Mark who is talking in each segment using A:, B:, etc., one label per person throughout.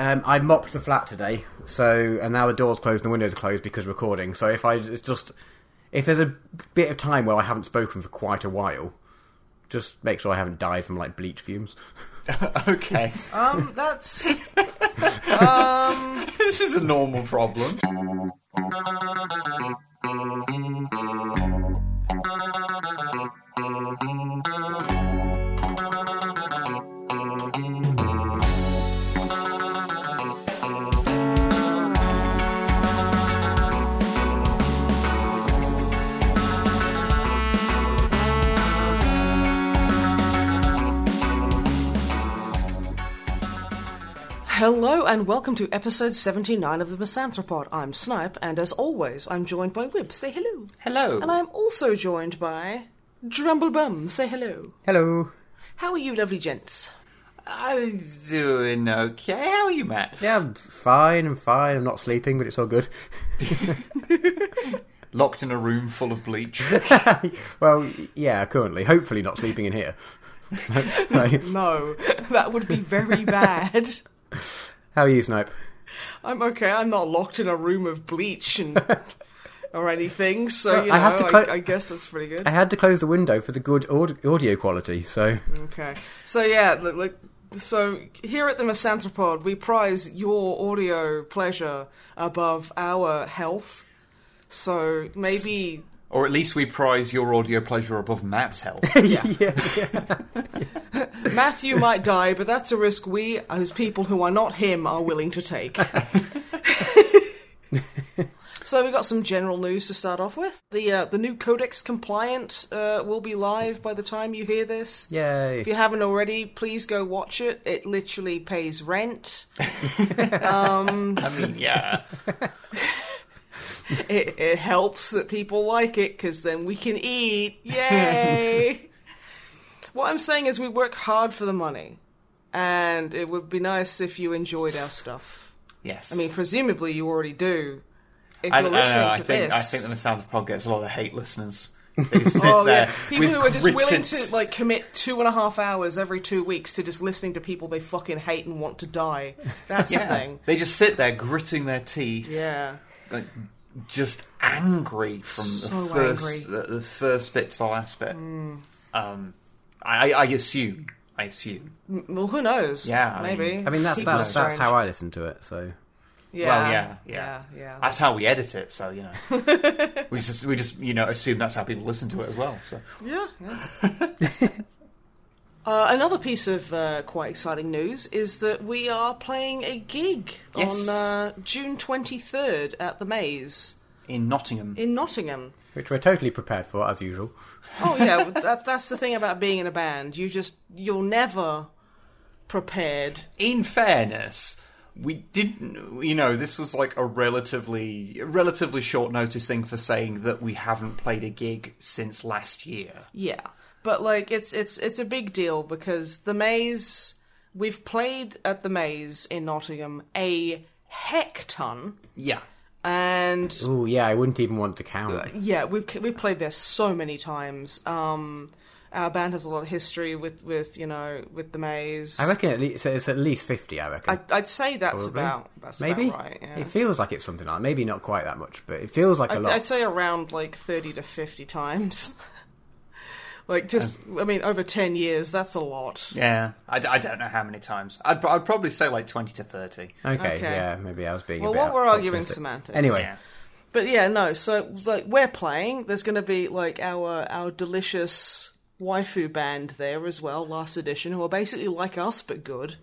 A: Um, I mopped the flat today, so and now the doors closed and the windows are closed because recording. So if I it's just if there's a bit of time where I haven't spoken for quite a while, just make sure I haven't died from like bleach fumes.
B: okay.
C: Um, that's. um,
B: this is a normal problem.
C: Hello and welcome to episode 79 of the Misanthropod. I'm Snipe, and as always, I'm joined by Wib. Say hello.
B: Hello.
C: And I'm also joined by Drumblebum. Say hello.
A: Hello.
C: How are you, lovely gents?
B: I'm doing okay. How are you, Matt?
A: Yeah, I'm fine. I'm fine. I'm not sleeping, but it's all good.
B: Locked in a room full of bleach.
A: well, yeah, currently. Hopefully, not sleeping in here.
C: No, that would be very bad.
A: How are you, Snipe?
C: I'm okay. I'm not locked in a room of bleach and or anything. So you
A: I have to
C: I,
A: clo-
C: I guess that's pretty good.
A: I had to close the window for the good audio quality, so
C: Okay. So yeah, like so here at the Misanthropod, we prize your audio pleasure above our health. So maybe
B: or at least we prize your audio pleasure above Matt's health.
C: Yeah, Matthew might die, but that's a risk we, as people who are not him, are willing to take. so we've got some general news to start off with. The uh, the new Codex Compliant uh, will be live by the time you hear this.
A: yay.
C: If you haven't already, please go watch it. It literally pays rent. um,
B: I mean, yeah.
C: it, it helps that people like it because then we can eat. Yay! what I'm saying is we work hard for the money, and it would be nice if you enjoyed our stuff.
B: Yes.
C: I mean, presumably you already do. If
B: I,
C: you're
B: I
C: listening
B: know, I
C: to
B: think
C: this,
B: I think the Misanthropod gets a lot of hate listeners. They sit
C: oh
B: there
C: yeah, people who are just willing to like commit two and a half hours every two weeks to just listening to people they fucking hate and want to die. That's the thing.
B: They just sit there gritting their teeth,
C: Yeah.
B: like, just angry from
C: So
B: the first. The, the first bit to the last bit. Um, I, I assume. I assume.
C: Well, who knows?
B: Yeah, I
C: maybe.
B: mean-
A: I mean, that's that's, that's how I listen to it. So
C: Yeah,
B: Well, yeah, yeah.
C: yeah, yeah.
B: That's how we edit it, so you know. we just we just you know assume that's how people listen to it as well. So
C: Yeah, yeah. uh, another piece of uh, quite exciting news is that we are playing a gig
B: Yes.
C: on uh, June 23rd at the Maze
B: in Nottingham,
C: in Nottingham.
A: which we're totally prepared for as usual.
C: Oh yeah, well, that's that's the thing about being in a band. You just you're never prepared.
B: in fairness, we didn't. You know, this was like a relatively relatively short notice thing for saying that we haven't played a gig since last year.
C: Yeah, but like it's it's it's a big deal because the Maze. We've played at the Maze in Nottingham a heck ton,
B: Yeah.
C: and
A: Oh yeah, I wouldn't even want to count.
C: yeah, we've we've played there so many times. Um, our band has a lot of history with with you know with the Maze.
A: I reckon at least it's at least fifty. I reckon.
C: I, I'd say that's
A: Probably.
C: about that's
A: Maybe
C: about right. Yeah.
A: it feels like it's something like maybe not quite that much, but it feels like a
C: I'd,
A: lot.
C: I'd say around like thirty to fifty times. like just, I mean, over ten years, that's a lot.
B: Yeah. I, I don't know how many times. I'd, I'd probably say like twenty to thirty.
A: okay,
C: Okay.
A: yeah, maybe I was being.
C: Well,
A: a bit
C: what we're arguing
A: optimistic.
C: semantics.
A: Anyway,
B: Yeah.
C: But yeah, no. So like we're playing. There's going to be like our our delicious waifu band there as well, last edition, who are basically like us but good.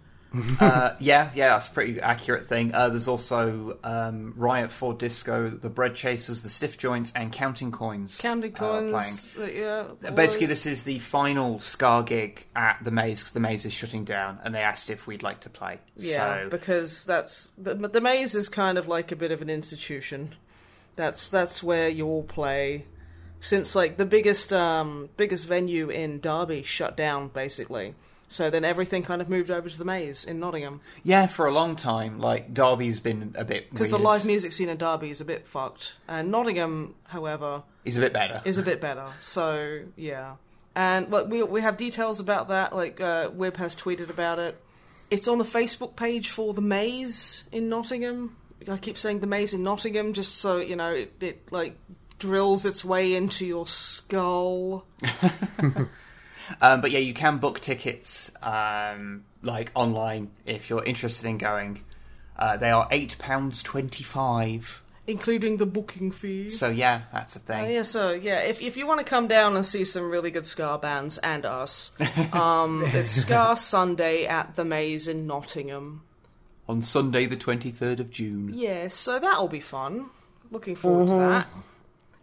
B: Uh, yeah, yeah, that's a pretty accurate thing. Uh, there's also um, Riot for Disco, the Bread Chasers, the Stiff Joints, and Counting Coins. Uh, playing.
C: Coins, uh, yeah.
B: Basically, this is the final Ska gig at the Maze because the Maze is shutting down, and they asked if we'd like to play.
C: Yeah,
B: so,
C: because that's the, the maze is kind of like a bit of an institution. That's that's where you all play. Since like the biggest um biggest venue in Derby shut down basically. So then everything kind of moved over to the maze in Nottingham
B: yeah, for a long time, like Derby's been a bit
C: because the live music scene in Derby is a bit fucked, and Nottingham, however,
B: is a bit better.
C: is a bit better. So yeah, and but we we have details about that. Like uh, Wib has tweeted about it. it's on the Facebook page for the Maze in Nottingham. I keep saying the Maze in Nottingham, just so you know it, it like drills its way into your skull.
B: Um, but yeah, you can book tickets um, like online if you're interested in going. Uh, they are eight pounds twenty-five.
C: including the booking fee.
B: So yeah, that's the
C: Uh,
B: thing.
C: yeah, so yeah, if if you want to come down and see some really good Ska bands and us, um, it's Ska Sunday at the Maze in Nottingham.
B: On Sunday, the twenty-third of June.
C: Yeah, so that'll be fun. Looking forward to that.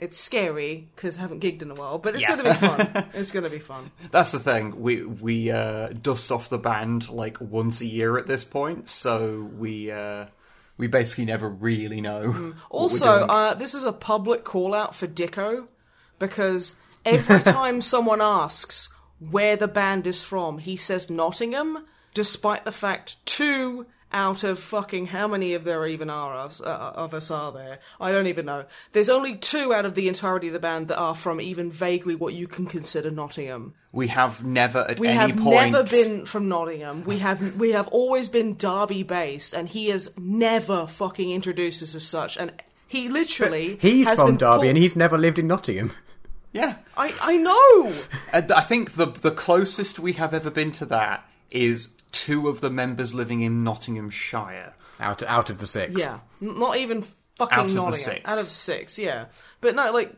C: It's scary because I haven't gigged in a while, but it's
B: Yeah.
C: gonna be fun. it's gonna be fun.
B: That's the thing. We we uh, dust off the band like once a year at this point, so we uh, we basically never really know.
C: Mm. Also, uh, this is a public call out for Dicko because every time someone asks where the band is from, he says Nottingham, despite the fact two out of fucking how many of there even are us, uh, of us are there? I don't even know. There's only two out of the entirety of the band that are from even vaguely what you can consider Nottingham.
B: we have never at
C: We
B: any point.
C: We have
B: point
C: never been from Nottingham. We have we have always been Derby based, and he has never fucking introduced us as such. And he literally
A: He's
C: has
A: from
C: been
A: Derby
C: pulled-
A: and he's never lived in Nottingham.
B: Yeah,
C: I I know.
B: I think the the closest we have ever been to that is two of the members living in Nottinghamshire.
A: Out out of the six.
C: Yeah, not even fucking
B: Out of the six.
C: Out of six, yeah. But no, like,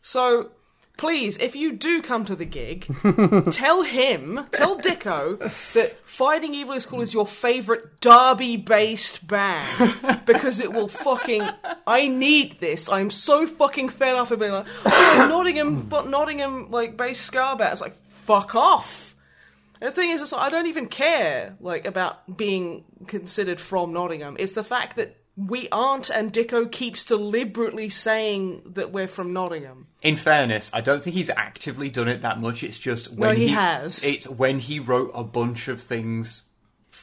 C: so please, if you do come to the gig, tell him, tell Dicko that Fighting Evil is Cool is your favourite Derby-based band because it will fucking. I need this. I'm so fucking fed up of being like, oh, Nottingham, but Nottingham like based ska band. It's like fuck off. The thing is, it's I don't even care like about being considered from Nottingham. It's the fact that we aren't, and Dicko keeps deliberately saying that we're from Nottingham.
B: In fairness, I don't think he's actively done it that much. It's just when
C: he has.
B: It's when he wrote a bunch of things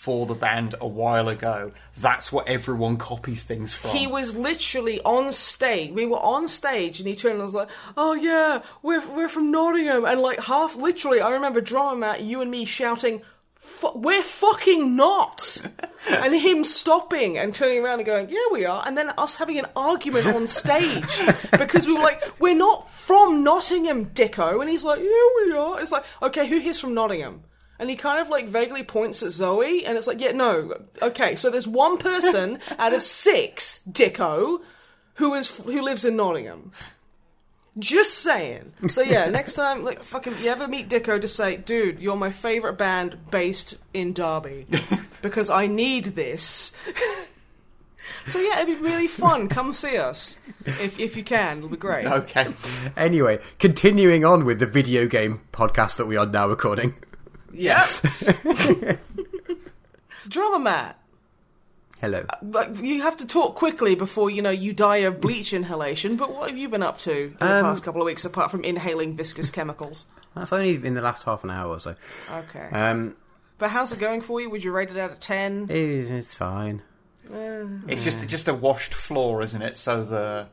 B: for the band a while ago. That's what everyone copies things from.
C: He was literally on stage. We were on stage, and he turned and was like, "Oh yeah, we're we're from Nottingham," and like half literally, I remember drummer Matt, you and me shouting. "Fu- We're fucking not, and him stopping and turning around and going, "Yeah, we are," and then us having an argument on stage because we were like, "We're not from Nottingham, Dicko," and he's like, "Yeah, we are." It's like, okay, who here's from Nottingham? And he kind of like vaguely points at Zoe, and it's like, yeah, no, okay. So there's one person out of six, Dicko, who is who lives in Nottingham. Just saying. So yeah, next time, like fucking, you ever meet Dicko, just say, dude, you're my favorite band based in Derby because I need this. so yeah, it'd be really fun. Come see us if if you can. It'll be great.
B: okay.
A: Anyway, continuing on with the video game podcast that we are now recording.
C: Yeah. Drummer Matt.
A: Hello.
C: like you have to talk quickly before you know you die of bleach inhalation. But what have you been up to in the
A: Um,
C: past couple of weeks apart from inhaling viscous chemicals?
A: That's only in the last half an hour or so.
C: Okay,
A: Um,
C: but how's it going for you? Would you rate it out of ten?
A: it- it's fine.
B: It's just just a washed floor, isn't it? So the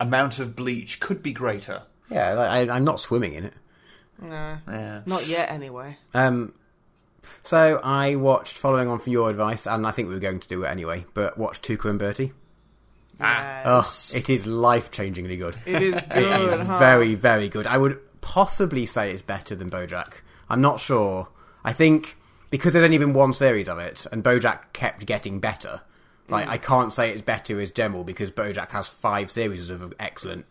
B: amount of bleach could be greater.
A: Yeah, like, I, I'm not swimming in it.
C: No,
B: Yeah.
C: not yet. Anyway,
A: Um, so I watched, following on from your advice, and I think we were going to do it anyway, but watched Tuca and Bertie. Oh, it is life changingly good.
C: it is
A: It is
C: huh?
A: very, very good. I would possibly say it's better than Bojack. I'm not sure. I think because there's only been one series of it, and Bojack kept getting better. Like I can't say it's better as general because Bojack has five series of excellent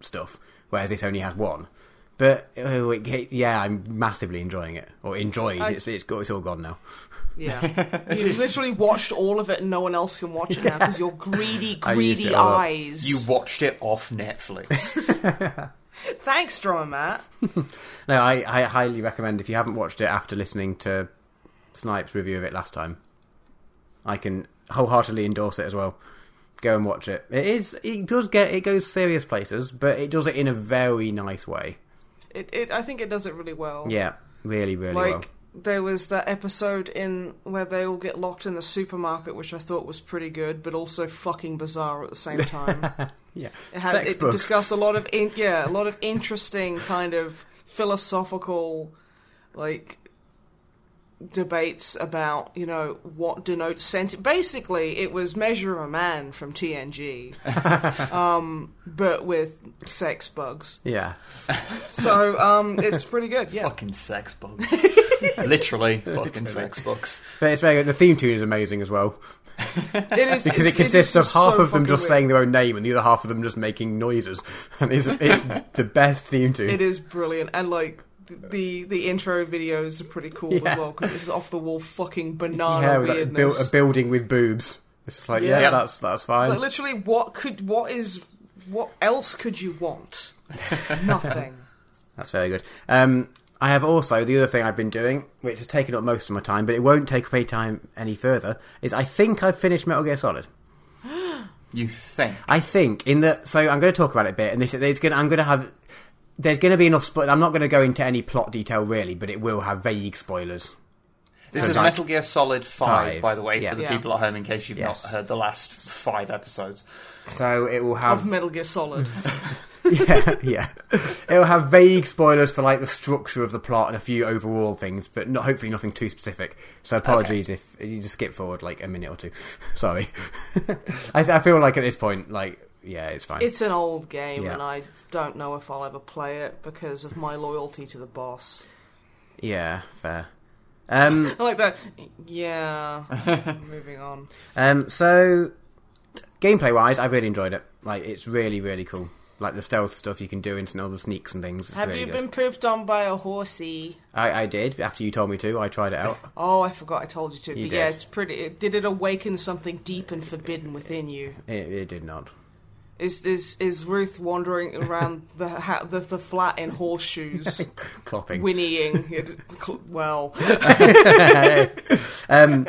A: stuff, whereas this only has one. But oh, it, yeah, I'm massively enjoying it, or enjoyed.
C: I-
A: it's it's go- it's all gone now.
C: Yeah, you've literally watched all of it, and no one else can watch it now because your greedy, greedy
A: it all up.
C: eyes.
B: You watched it off Netflix.
C: Thanks, Drummer Matt.
A: No, I, I highly recommend if you haven't watched it after listening to Snipes' review of it last time. I can wholeheartedly endorse it as well. Go and watch it. It is it does get it goes serious places, but it does it in a very nice way.
C: It, it, I think it does it really well.
A: Yeah, really, really
C: like
A: well.
C: there was that episode in where they all get locked in the supermarket, which I thought was pretty good, but also fucking bizarre at the same time.
A: Yeah,
C: It, had, it discussed a lot of in, yeah, a lot of interesting kind of philosophical, like debates about you know what denotes sentient. Basically, it was Measure of a Man from TNG, um, but with sex bugs.
A: Yeah.
C: So um, it's pretty good. Yeah.
B: Fucking sex bugs. Literally, fucking sex bugs.
A: But it's very good. The theme tune is amazing as well.
C: It is
A: Because it consists
C: is
A: of half
C: so
A: of them just
C: weird.
A: saying their own name and the other half of them just making noises. And it's, it's the best theme tune.
C: It is brilliant, and like the the intro videos are pretty cool
A: Yeah.
C: as well because it's off the wall fucking banana
A: yeah, with like,
C: weirdness.
A: build, a building with boobs. It's just like, yeah,
C: Yeah.
A: that's that's
C: It's
A: fine.
C: like literally, what could what is what else could you want? Nothing.
A: That's very good. Um, I have also the other thing I've been doing, which has taken up most of my time, but it won't take up any time any further. Is I think I've finished Metal Gear Solid.
B: You think?
A: I think in the so I'm going to talk about it a bit, and this there's going I'm going to have there's going to be enough. Spo- I'm not going to go into any plot detail really, but it will have vague spoilers.
B: This is
A: like-
B: Metal Gear Solid 5,
A: Five,
B: by the way,
A: yeah.
B: for the
C: Yeah.
B: people at home, in case you've
A: Yes.
B: not heard the last five episodes.
A: So it will
C: of
A: have
C: Metal Gear Solid.
A: yeah, yeah. It'll have vague spoilers for like the structure of the plot and a few overall things, but not hopefully nothing too specific. So apologies if you just skip forward like a minute or two. Sorry. I, I feel like at this point, like yeah, it's fine.
C: It's an old game,
A: Yeah.
C: and I don't know if I'll ever play it because of my loyalty to the boss.
A: Yeah, fair. Um,
C: I like that. Yeah. Moving on.
A: um, so gameplay wise, I really enjoyed it. Like it's really, really cool. Like the stealth stuff you can do and all the sneaks and things.
C: Have
A: really
C: you
A: good.
C: been pooped on by a horsey?
A: I, I did after you told me to. I tried it out.
C: Oh, I forgot I told you to.
A: You
C: but yeah, it's pretty. It, did it awaken something deep and forbidden within you?
A: It, it did not.
C: Is is is Ruth wandering around the ha- the, the flat in horseshoes,
A: Clopping.
C: whinnying? Well,
A: um,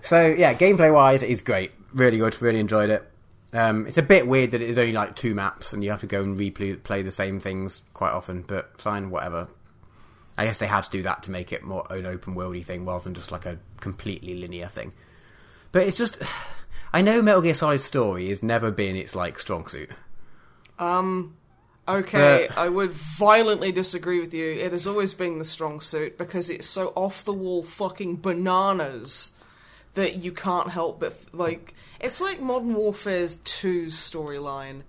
A: so yeah, gameplay wise, it's great. Really good. Really enjoyed it. Um, it's a bit weird that it is only like two maps and you have to go and replay the same things quite often, but fine, whatever. I guess they had to do that to make it more an open worldy thing rather than just like a completely linear thing. But it's just, I know Metal Gear Solid story has never been its like strong suit.
C: um, okay,
A: But-
C: I would violently disagree with you. It has always been the strong suit because it's so off the wall, fucking bananas that you can't help but like. It's like Modern Warfare's two storyline.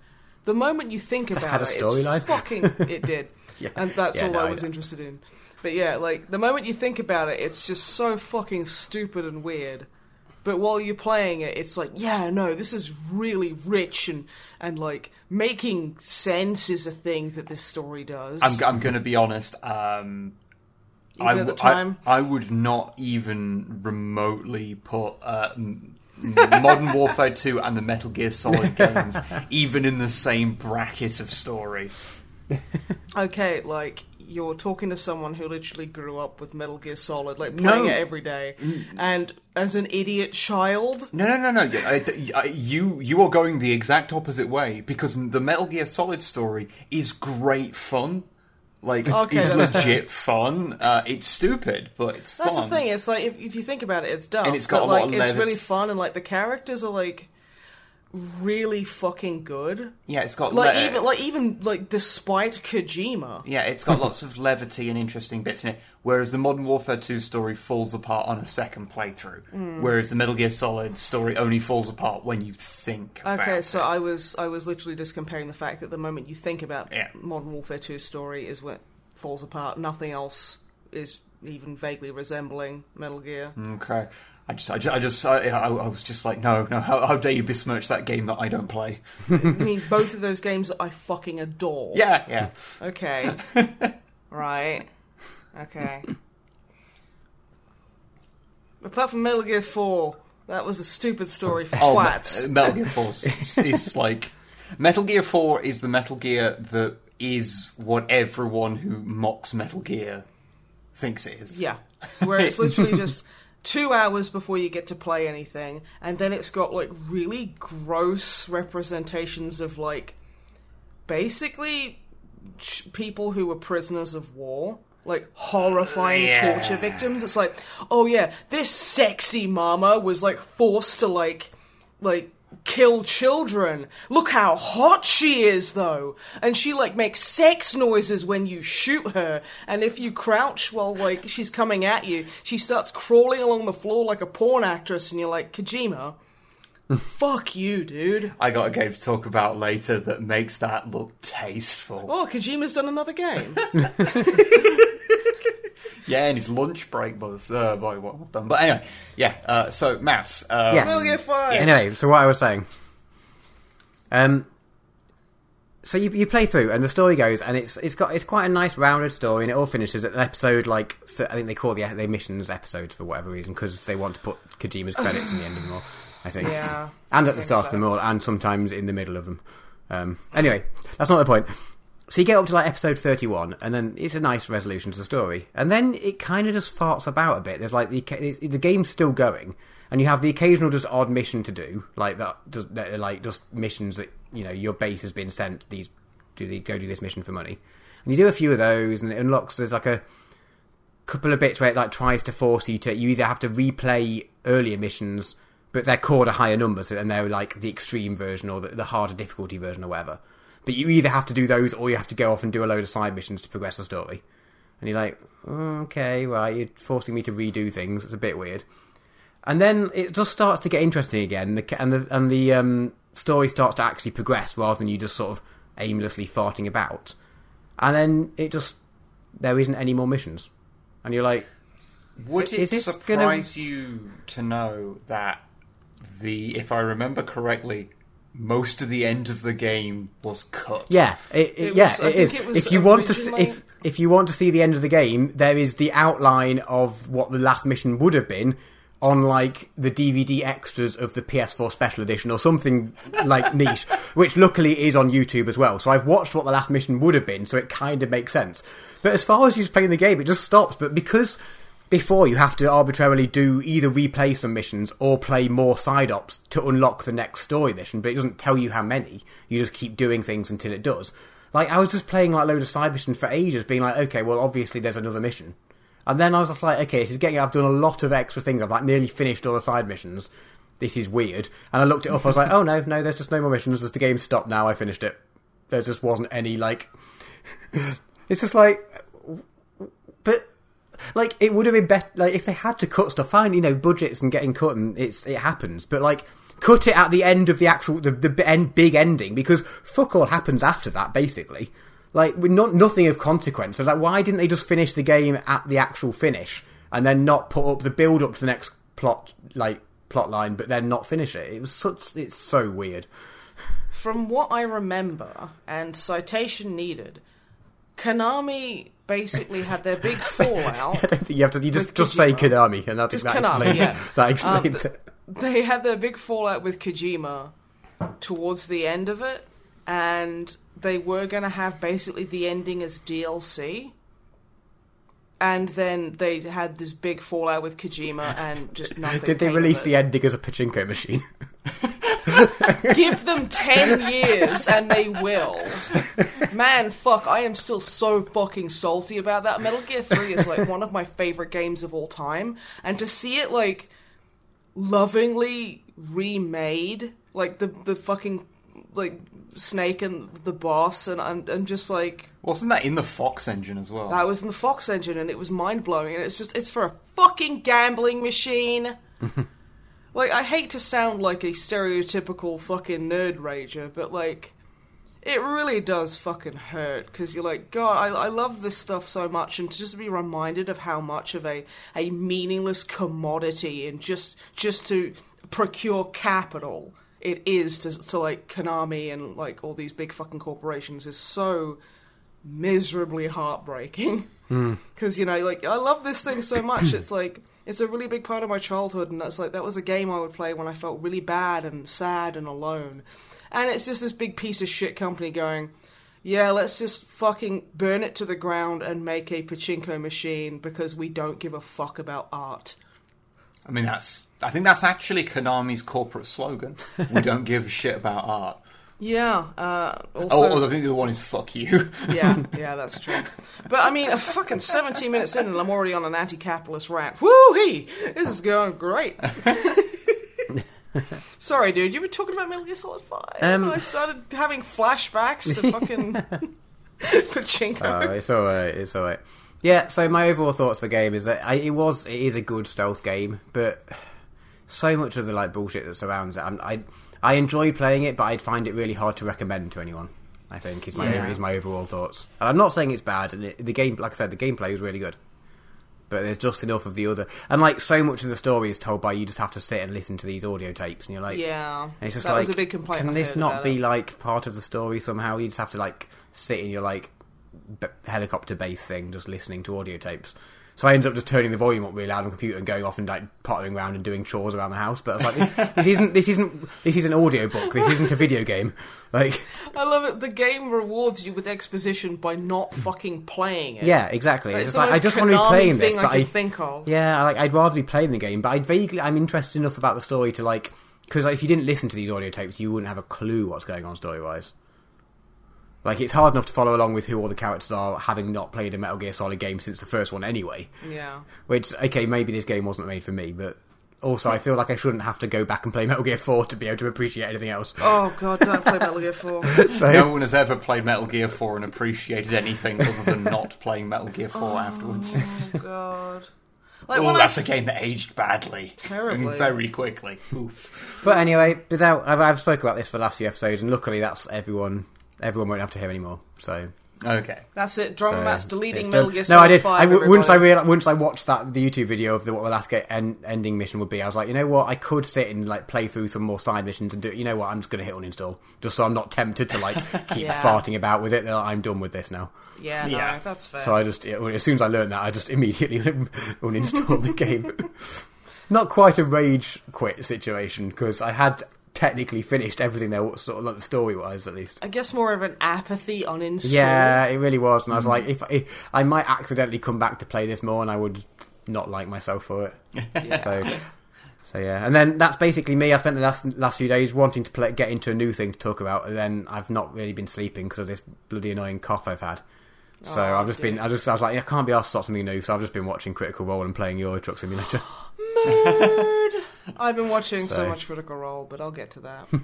C: The moment you think about
A: had a
C: it,
A: storyline?
C: it's fucking. It did.
A: Yeah.
C: and that's
A: Yeah,
C: all
A: no,
C: I
A: I
C: was
A: know.
C: interested in. But yeah, like the moment you think about it, it's just so fucking stupid and weird. But while you're playing it, it's like, yeah, no, this is really rich and and like making sense is a thing that this story does.
B: I'm, I'm going to be honest. Um,
C: Even
B: I,
C: at the time?
B: I would not even remotely put uh, Modern Warfare 2 and the Metal Gear Solid games even in the same bracket of story.
C: okay, like you're talking to someone who literally grew up with Metal Gear Solid, like
B: No.
C: playing it every day, and as an idiot child,
B: No, no, no, no. You- I- I- You you are going the exact opposite way because the Metal Gear Solid story is great fun. Like,
C: Okay,
B: it's
C: that's
B: legit fun. Uh, it's stupid, but it's fun.
C: That's the thing. It's like if, if you think about it, it's dumb.
B: And it's got
C: but,
B: a lot
C: like
B: of
C: it's really fun, and like the characters are like really fucking good.
B: Yeah, it's got
C: Like
B: le-
C: even like even like despite Kojima,
B: Yeah, it's got lots of levity and interesting bits in it. Whereas the Modern Warfare 2 story falls apart on a second playthrough.
C: Hmm.
B: Whereas the Metal Gear Solid story only falls apart when you think about
C: Okay,
B: it.
C: so I was I was literally just comparing the fact that the moment you think about
B: Yeah.
C: Modern Warfare 2 story is what falls apart. Nothing else is even vaguely resembling Metal Gear.
B: Okay. I just, I just, I, just, I, I I was just like, no, no, how, how dare you besmirch that game that I don't play?
C: I mean, both of those games I fucking adore.
B: Yeah, yeah.
C: Okay. right. Okay. Apart from Metal Gear 4, that was a stupid story for
B: Oh,
C: twats.
B: Me- Metal Gear 4 is, is like. Metal Gear 4 is the Metal Gear that is what everyone who mocks Metal Gear thinks it is.
C: Yeah. Where it's literally just two hours before you get to play anything, and then it's got like really gross representations of like basically ch- people who were prisoners of war. Like horrifying
B: Yeah.
C: torture victims. It's like, oh yeah, this sexy mama was like forced to like, like kill children. Look how hot she is, though. And she, like, makes sex noises when you shoot her. And if you crouch while, like, she's coming at you, she starts crawling along the floor like a porn actress, and you're like, Kojima. Fuck you, dude.
B: I got a game to talk about later that makes that look tasteful.
C: Oh, Kojima's done another game.
B: Yeah, and his lunch break was uh, by what I've done. But anyway, yeah. Uh, so Mouse. Uh,
A: Yes.
C: Metal Gear 5.
A: Anyway, so what I was saying. Um, so you you play through, and the story goes, and it's it's got it's quite a nice rounded story, and it all finishes at an episode like th- I think they call the the missions episodes for whatever reason because they want to put Kojima's credits in the end of them all. I think.
C: Yeah,
A: and at the start
C: so.
A: of them all, and sometimes in the middle of them. Um, anyway, that's not the point. So you get up to like episode thirty-one, and then it's a nice resolution to the story, and then it kind of just farts about a bit. There's like the the game's still going, and you have the occasional just odd mission to do, like that, just, like just missions that you know your base has been sent. These do these go do this mission for money, and you do a few of those, and it unlocks. There's like a couple of bits where it like tries to force you to you either have to replay earlier missions but they're called a higher number so and they're like the extreme version or the, the harder difficulty version or whatever. But you either have to do those or you have to go off and do a load of side missions to progress the story. And you're like "Mm, okay right you're forcing me to redo things. It's a bit weird. And then it just starts to get interesting again. The, and the and the um, story starts to actually progress rather than you just sort of aimlessly farting about. And then it just there isn't any more missions. And you're like
B: Would it surprise you to know that the, if I remember correctly, most of the end of the game was cut?
A: Yeah, it, it,
C: It
A: yeah,
C: was-
A: it is.
C: it was
A: if you want to, see, if if you want to see the end of the game, there is the outline of what the last mission would have been on like the DVD extras of the PS4 Special Edition or something like niche, which luckily is on YouTube as well. So I've watched what the last mission would have been, so it kind of makes sense. But as far as you just playing the game, it just stops. But because before you have to arbitrarily do either replay some missions or play more side ops to unlock the next story mission, but it doesn't tell you how many. You just keep doing things until it does. Like I was just playing like a load of side missions for ages, being like, okay, well obviously there's another mission. And then I was just like, okay, this is getting. I've done a lot of extra things. I've like nearly finished all the side missions. This is weird. And I looked it up. I was like, oh no, no, there's just no more missions. Just the game stopped now. I finished it. There just wasn't any like. it's just like, but like it would have been better. Like if they had to cut stuff, fine. You know, budgets and getting cut, and it's it happens. But like. Cut it at the end of the actual the the end, big ending because fuck all happens after that basically like not nothing of consequence. Like, why didn't they just finish the game at the actual finish and then not put up the build up to the next plot like plot line, but then not finish it? It was such it's so weird.
C: From what I remember, and citation needed, Konami basically had their big fallout.
A: I don't think you have to. You just just say. Konami, and that's
C: Just
A: that
C: Konami,
A: explains
C: yeah.
A: that
C: Um,
A: explains
C: th-
A: it.
C: they had their big fallout with Kojima towards the end of it, and they were going to have basically the ending as DLC. And then they had this big fallout with Kojima, and just nothing.
A: Did they release the ending as a pachinko machine?
C: Give them ten years, and they will. Man, fuck! I am still so fucking salty about that. Metal Gear Three is like one of my favorite games of all time, and to see it like lovingly remade, like the the fucking like Snake and the boss, and I'm I'm just like
B: Wasn't that in the Fox engine as well?
C: that was in the Fox engine, and it was mind blowing. And it's just it's for a fucking gambling machine. like I hate to sound like a stereotypical fucking nerd rager, but like it really does fucking hurt because you're like, God, I, I love this stuff so much, and to just be reminded of how much of a a meaningless commodity and just just to procure capital it is to, to like Konami and like all these big fucking corporations is so miserably heartbreaking. Hmm. Because you know, like I love this thing so much. it's like it's a really big part of my childhood, and that's like that was a game I would play when I felt really bad and sad and alone. And it's just this big piece of shit company going, yeah, let's just fucking burn it to the ground and make a pachinko machine because we don't give a fuck about art.
B: I mean, that's. I think that's actually Konami's corporate slogan. We don't give a shit about art.
C: Yeah. Uh, also,
B: oh, I think the other one is "fuck you."
C: yeah, yeah, that's true. But I mean, a fucking 17 minutes in, and I'm already on an anti-capitalist rant. Woo hee! This is going great. Sorry, dude. You were talking about Metal Gear Solid Five.
A: Um,
C: I started having flashbacks to fucking Pachinko.
A: Oh, it's alright. It's alright. Yeah. So my overall thoughts for the game is that I, it was it is a good stealth game, but so much of the like bullshit that surrounds it, I'm, I I enjoy playing it, but I'd find it really hard to recommend to anyone. I think is my
B: Yeah.
A: is my overall thoughts. And I'm not saying it's bad, and it, the game, like I said, the gameplay is really good. But there's just enough of the other, and like so much of the story is told by you just have to sit and listen to these audio tapes, and you're like,
C: yeah,
A: it's just
C: that
A: like,
C: was a big complaint.
A: can
C: I
A: this not be
C: it.
A: like part of the story somehow? You just have to like sit and you're like b- helicopter base thing, just listening to audio tapes. So I ended up just turning the volume up really loud on the computer and going off and like pottering around and doing chores around the house. But I was like, this, this isn't this isn't this is an audio book. This isn't a video game. Like,
C: I love it. The game rewards you with exposition by not fucking playing it.
A: yeah, exactly.
C: Like,
A: It's,
C: the
A: like I just want to be
C: Konami
A: playing this, but
C: I
A: I
C: think of.
A: Yeah, I, like I'd rather be playing the game, but I'd vaguely I'm interested enough about the story to like because like, if you didn't listen to these audio tapes, you wouldn't have a clue what's going on story wise. Like it's hard enough to follow along with who all the characters are, having not played a Metal Gear Solid game since the first one anyway.
C: Yeah.
A: Which okay, maybe this game wasn't made for me, but also I feel like I shouldn't have to go back and play Metal Gear Four to be able to appreciate anything else.
C: Oh god, don't play Metal Gear Four.
A: So
B: No one has ever played Metal Gear 4 and appreciated anything other than not playing Metal Gear 4 afterwards.
C: Oh god. Like
B: Oh, that's
C: I,
B: a game that aged badly.
C: Terribly.
B: And very quickly. Oof.
A: But anyway, without I've, I've spoke about this for the last few episodes, and luckily that's everyone. Everyone won't have to hear anymore. So
B: Okay.
C: That's it. Drama
A: So,
C: Matt's deleting
A: it's
C: Metal
A: done.
C: Gear
A: No, I did.
C: 5.
A: I, w- once I
C: everybody.
A: real once I watched that the YouTube video of the, what the last ga- en- ending mission would be, I was like, you know what? I could sit and like play through some more side missions and do. You know what? I'm just going to hit uninstall, just so I'm not tempted to like keep
C: Yeah.
A: farting about with it. That I'm done with this now.
C: Yeah, no,
B: Yeah.
C: that's fair.
A: So I just as soon as I learned that, I just immediately uninstalled the game. Not quite a rage quit situation because I had technically finished everything there, what sort of like the story wise at least.
C: I guess more of an apathy uninstall.
A: Yeah, it really was, and I was
C: Mm.
A: like, if, if I might accidentally come back to play this more, and I would not like myself for it. So, so yeah, and then that's basically me. I spent the last last few days wanting to play, get into a new thing to talk about, and then I've not really been sleeping because of this bloody annoying cough I've had. So
C: Oh,
A: I've just been, I just, I was like, I can't be asked to start something new. So I've just been watching Critical Role and playing Euro Truck Simulator.
C: Mood. I've been watching so,
A: So-
C: much Critical Role, but I'll get to that.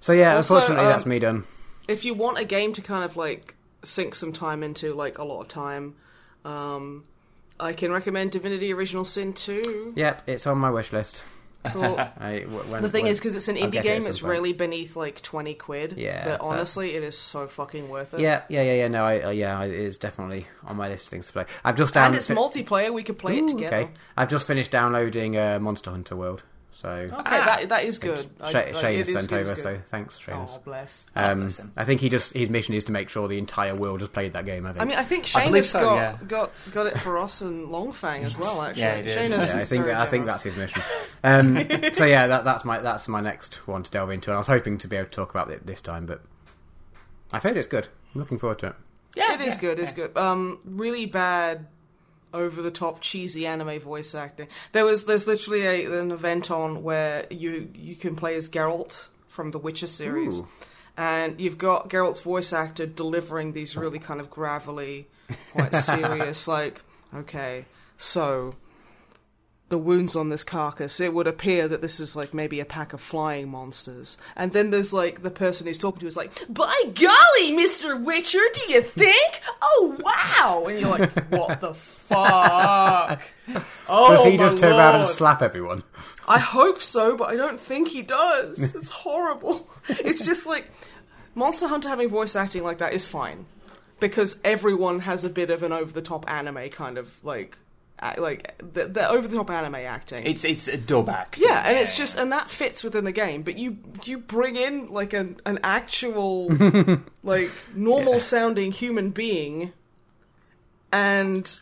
A: So yeah,
C: Also,
A: unfortunately,
C: um,
A: that's me done.
C: if you want a game to kind of like sink some time into, like a lot of time, um, I can recommend Divinity Original Sin 2.
A: Yep, it's on my wish list.
C: Cool.
A: I, when,
C: the thing
A: when-
C: is, because it's an indie
A: get it
C: game, it's
A: point.
C: really beneath like 20 quid.
A: Yeah,
C: But honestly, it is so fucking worth it.
A: Yeah, yeah, yeah, yeah. No, I, uh, yeah, it is definitely on my list of things to play. I've just
C: And
A: down-
C: it's multiplayer, we could play it together.
A: Okay, I've just finished downloading uh, Monster Hunter World. So
C: Okay,
B: Ah.
C: that that is good. I-
A: Sha-
C: like,
A: Shane
C: it is-
A: sent
C: it is
A: over.
C: good.
A: So thanks, Shane.
C: Oh, bless.
A: Um,
B: bless him.
A: I think he just his mission is to make sure the entire world has played that game. I think.
C: I mean, I think
B: I
C: Shane
B: believe
C: has
B: so,
C: got,
B: yeah.
C: got got it for us and Longfang as well. Actually,
B: Yeah, he did.
C: Shane is
A: yeah, I think
C: very
A: I think that's his mission. Um, so yeah, that, that's my that's my next one to delve into, and I was hoping to be able to talk about it this time, but I've heard it's good. I'm looking forward to it.
C: Yeah, it is good. It's good. Um, really bad, over the top, cheesy anime voice acting. There was there's literally a, an event on where you you can play as Geralt from the Witcher series,
A: Ooh.
C: and you've got Geralt's voice actor delivering these really kind of gravelly, quite serious, like okay, so. The wounds on this carcass, it would appear that this is like maybe a pack of flying monsters. And then there's like the person who's talking to is like, By golly, Mr. Witcher, do you think? Oh, wow! And you're like, What the fuck? Oh,
A: Does he
C: oh,
A: just turn around and slap everyone?
C: I hope so, but I don't think he does. It's horrible. It's just like Monster Hunter having voice acting like that is fine because everyone has a bit of an over the top anime kind of like Uh, like the, the over the top anime acting.
B: It's it's a dub act.
C: yeah, and it's just and that fits within the game, but you you bring in like an an actual like normal sounding human being and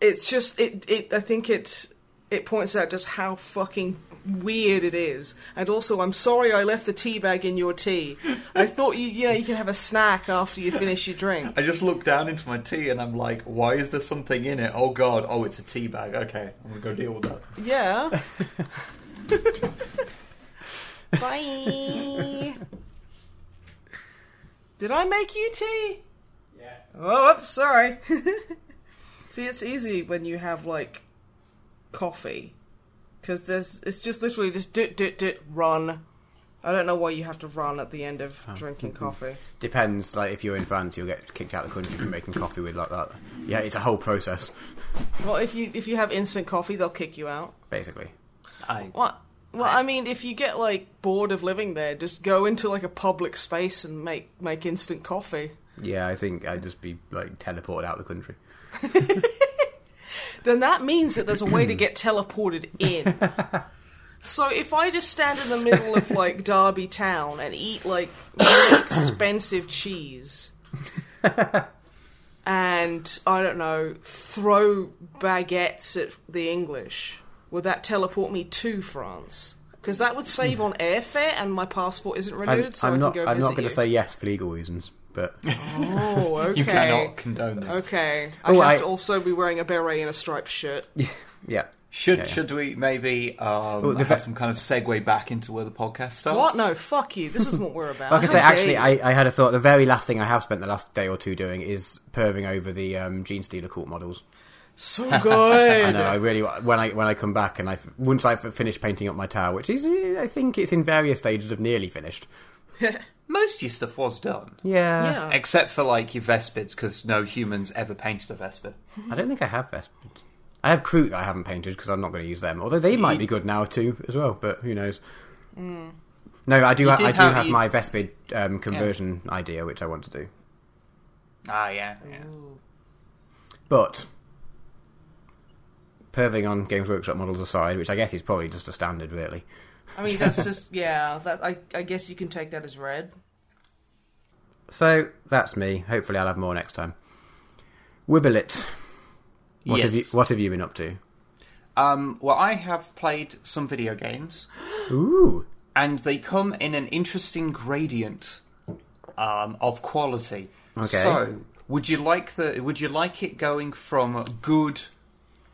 C: it's just it it I think it it points out just how fucking weird it is. And also, I'm sorry I left the tea bag in your tea. I thought you you know you could have a snack after you finish your drink.
B: I just look down into my tea and I'm like, why is there something in it? Oh god, oh it's a tea bag. Okay, I'm gonna go deal with that.
C: Yeah. Bye. Did I make you tea?
B: Yes.
C: Oh, oops, sorry. See, it's easy when you have like coffee because there's it's just literally just dit dit dit run. I don't know why you have to run at the end of
A: Oh.
C: drinking hmm. coffee.
A: Depends. Like if you're in France, you'll get kicked out of the country for making coffee with like that. Yeah, it's a whole process,
C: Well, if you if you have instant coffee, they'll kick you out.
A: basically.
B: I,
C: What? Well, I mean, if you get like bored of living there, just go into like a public space and make make instant coffee.
A: Yeah, I think I'd just be like teleported out of the country.
C: Then that means that there's a way to get teleported in. So if I just stand in the middle of like Derby town and eat like really expensive cheese, and I don't know, throw baguettes at the English, would that teleport me to France? Because that would save on airfare, and my passport isn't renewed,
A: I'm,
C: so
A: I'm
C: I
A: not.
C: go
A: I'm
C: visit
A: not going to say yes for legal reasons, but
C: Oh, okay.
B: you cannot condone this.
C: Okay, I
A: Oh,
C: have
A: I-
C: to also be wearing a beret and a striped shirt.
A: yeah.
B: Should
A: Yeah, yeah.
B: should we maybe um,
A: Well, the
B: have
A: ve-
B: some kind of segue back into where the podcast starts?
C: What? No, fuck you. This is what we're about.
A: Like I say, actually. I, I had a thought. The very last thing I have spent the last day or two doing is perving over the um, Genestealer Cult models.
C: so good.
A: I know. I really when I when I come back and I once I've finished painting up my tower, which is I think it's in various stages of nearly finished.
B: Most of your stuff was done,
A: Yeah.
C: yeah.
B: except for like your Vespids, because no humans ever painted a Vespid.
A: I don't think I have Vespid. I have Kroot that I haven't painted because I'm not going to use them. Although they might be good now too as well, but who knows? No, I do.
B: You
A: Ha-
B: did
A: I do
B: have-
A: have
B: you-
A: my Vespid um, conversion idea, which I want to do.
B: Ah, yeah, yeah.
A: But perving on Games Workshop models aside, which I guess is probably just a standard, really.
C: I mean, that's just yeah. That I I guess you can take that as read.
A: So that's me. Hopefully, I'll have more next time. Wibbelit. What have you
B: Yes.
A: What have you been up to?
B: Um, well, I have played some video games,
A: Ooh,
B: and they come in an interesting gradient um, of quality.
A: Okay.
B: So, would you like the? Would you like it going from good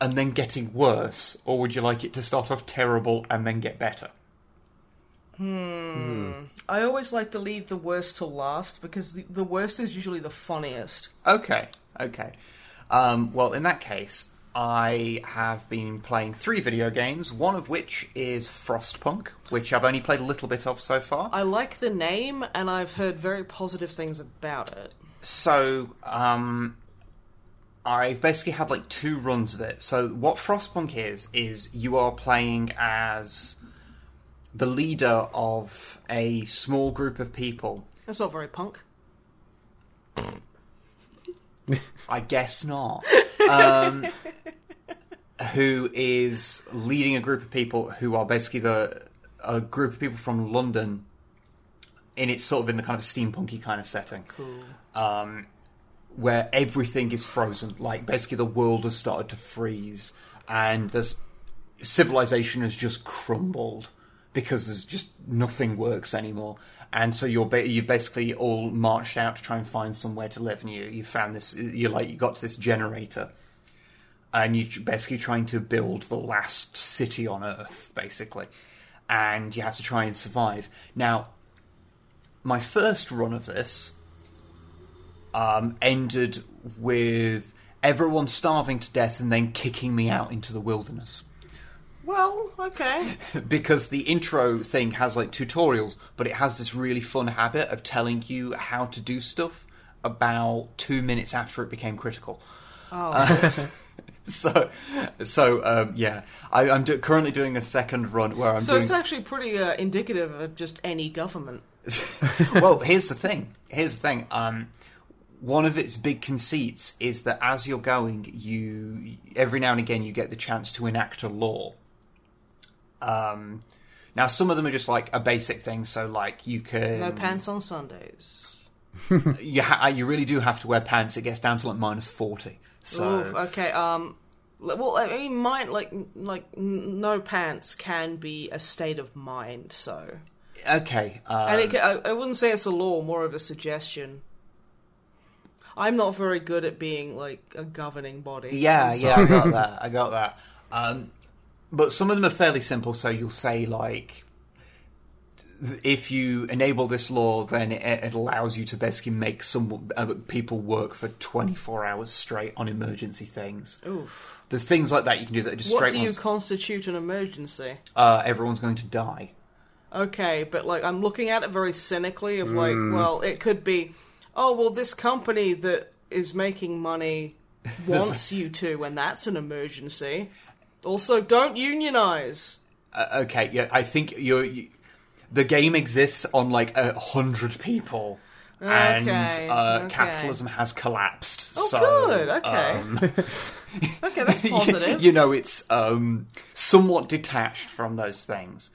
B: and then getting worse, or would you like it to start off terrible and then get better?
C: I always like to leave the worst to last because the, the worst is usually the funniest.
B: Okay, okay. Um, well, in that case, I have been playing three video games, one of which is Frostpunk, which I've only played a little bit of so far.
C: I like the name, and I've heard very positive things about it.
B: So, um, I've basically had like two runs of it. So, what Frostpunk is, is you are playing as the leader of a small group of people.
C: That's not very punk.
B: I guess not. Um, who is leading a group of people who are basically the a group of people from London. In it's sort of in the kind of steampunky kind of setting,
C: Cool.
B: um, where everything is frozen. Like basically, the world has started to freeze, and there's civilization has just crumbled because there's just nothing works anymore. And so you're ba- you've basically all marched out to try and find somewhere to live, and you you found this. You like you got to this generator, and you're basically trying to build the last city on Earth, basically, and you have to try and survive. Now, my first run of this um, ended with everyone starving to death and then kicking me out into the wilderness
C: Well, okay.
B: because the intro thing has like tutorials, but it has this really fun habit of telling you how to do stuff about two minutes after it became critical.
C: Oh,
B: So, so um, yeah, I, I'm do- currently doing a second run where I'm
C: so
B: doing.
C: it's actually pretty uh, indicative of just any government.
B: well, here's the thing. Here's the thing. Um, one of its big conceits is that as you're going, you every now and again you get the chance to enact a law. Um, now, some of them are just like a basic thing. So, like you can
C: No pants on Sundays.
B: You ha- you really do have to wear pants. It gets down to like minus forty. So
C: Ooh, okay. Um. Well, I mean, mine like like n- no pants can be a state of mind. So,
B: okay, uh,
C: and it, ca- I, I wouldn't say it's a law, more of a suggestion. I'm not very good at being like a governing body.
B: Yeah,
C: I'm
B: yeah. I got that. I got that. Um, but some of them are fairly simple. So you'll say like if you enable this law, then it, it allows you to basically make some uh, people work for 24 hours straight on emergency things.
C: Oof.
B: There's things like that you can do that are just
C: What
B: straight
C: do you
B: ones.
C: constitute an emergency?
B: uh, everyone's going to die.
C: Okay, but like I'm looking at it very cynically of like, well, it could be, oh well, this company that is making money wants you to, and that's an emergency. Also, don't unionize.
B: Uh, okay, yeah, I think you're. You, the game exists on like a hundred people, and uh,
C: okay.
B: capitalism has collapsed.
C: Oh,
B: so,
C: good, okay.
B: um,
C: Okay, that's positive.
B: you know, it's um, somewhat detached from those things.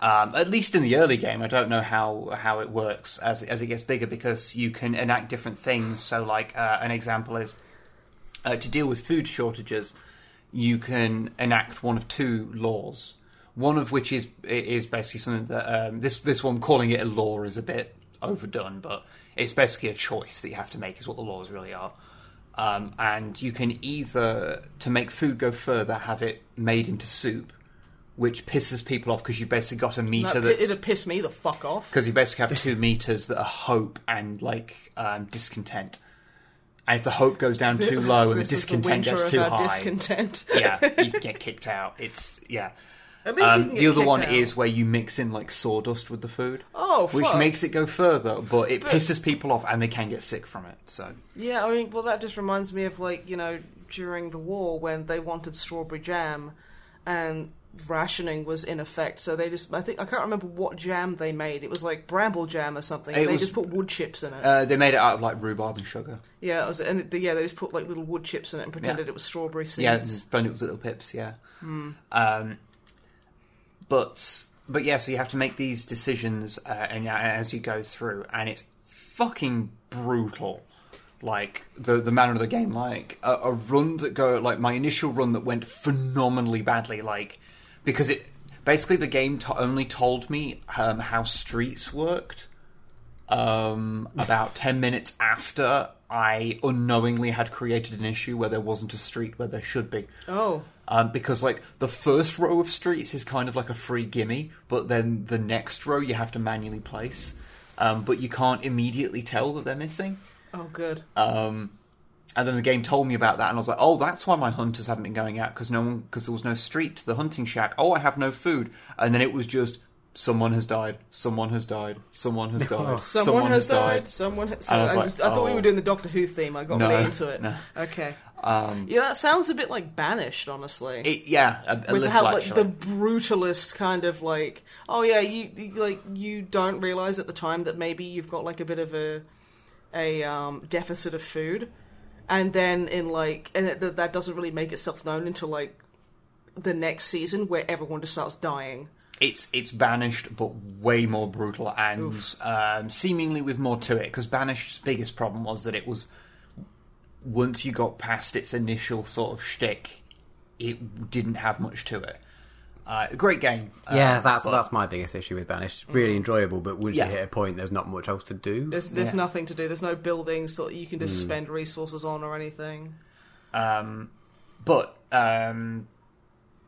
B: Um, at least in the early game, I don't know how how it works as as it gets bigger because you can enact different things. So, like uh, an example is uh, to deal with food shortages, you can enact one of two laws. One of which is is basically something that um, this this one calling it a law is a bit overdone, but it's basically a choice that you have to make. Is what the laws really are. Um, and you can either to make food go further, have it made into soup, which pisses people off because you've basically got a meter
C: That,
B: that's
C: it'd piss me the fuck off.
B: because you basically have two meters that are hope and like um, discontent. And if the hope goes down too low and the discontent
C: winter
B: gets too high,
C: Discontent.
B: yeah, you get kicked out. It's yeah.
C: At least you
B: Um, the other one
C: out.
B: is where you mix in like sawdust with the food,
C: oh,
B: which makes it go further, but it
C: But-
B: pisses people off and they can get sick from it. So
C: Yeah, I mean, well, that just reminds me of like you know during the war when they wanted strawberry jam, and rationing was in effect. So they just, I think, I can't remember what jam they made. It was like bramble jam or something.
B: It
C: they
B: was-
C: just put wood chips in it.
B: uh, they made it out of like rhubarb and sugar.
C: yeah, it was, and it, yeah, they just put like little wood chips in it and pretended it was strawberry
B: Yeah,
C: seeds.
B: and it with little pips. Yeah.
C: Hmm.
B: Um, but but yeah, so you have to make these decisions, uh, and uh, as you go through, and it's fucking brutal. Like the the manner of the game, like a, a run that go like my initial run that went phenomenally badly, like because it basically the game to only told me um, how streets worked um, about 10 minutes after I unknowingly had created an issue where there wasn't a street where there should be.
C: Oh,
B: Um, because, like, the first row of streets is kind of like a free gimme, but then the next row you have to manually place. Um, but you can't immediately tell that they're missing.
C: oh, good.
B: Um, and then the game told me about that, and I was like, "Oh, that's why my hunters haven't been going out because no one, because there was no street to the hunting shack. Oh, I have no food." And then it was just, "Someone has died. Someone has died. Someone has died.
C: Someone, has died. Someone. Has,
B: And I was
C: I,
B: like,
C: I thought we
B: oh.
C: were doing the Doctor Who theme. I got
B: No,
C: really into it.
B: no.
C: Okay.
B: Um,
C: Yeah, that sounds a bit like Banished, honestly.
B: it, yeah, a, a
C: with how like the brutalist kind of like oh yeah you, you like you don't realize at the time that maybe you've got like a bit of a a um, deficit of food and then in like and it, that- doesn't really make itself known until like the next season where everyone just starts dying
B: It's it's banished, but way more brutal and um, seemingly with more to it. Because banished's biggest problem was that it was once you got past its initial sort of shtick, it didn't have much to it. Uh, great game.
A: Yeah,
B: uh,
A: that's
B: but-
A: that's my biggest issue with Banished. It's really enjoyable, but once
B: Yeah.
A: you hit a point, there's not much else to do.
C: there's there's
B: Yeah.
C: nothing to do there's no buildings that you can just spend resources on or anything
B: Um, but um,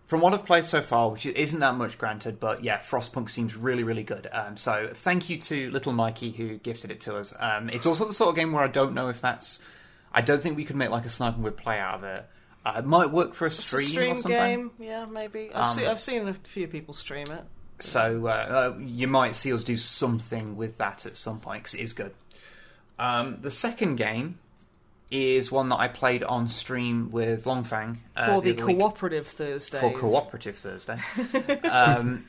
B: from what I've played so far, which isn't that much, granted, but yeah, Frostpunk seems really, really good. Um, so thank you to Little Mikey who gifted it to us. Um, it's also the sort of game where I don't know if that's. I don't think we could make like a sniper would play out of it. Uh, it might work for a
C: it's a
B: stream,
C: stream
B: or something.
C: game yeah maybe I've,
B: Um,
C: seen, I've seen a few people stream it
B: So uh, uh, you might see us do something with that at some point because it is good. Um, the second game is one that I played on stream with Longfang uh,
C: for the,
B: week.
C: cooperative Thursdays
B: for Cooperative Thursday, um,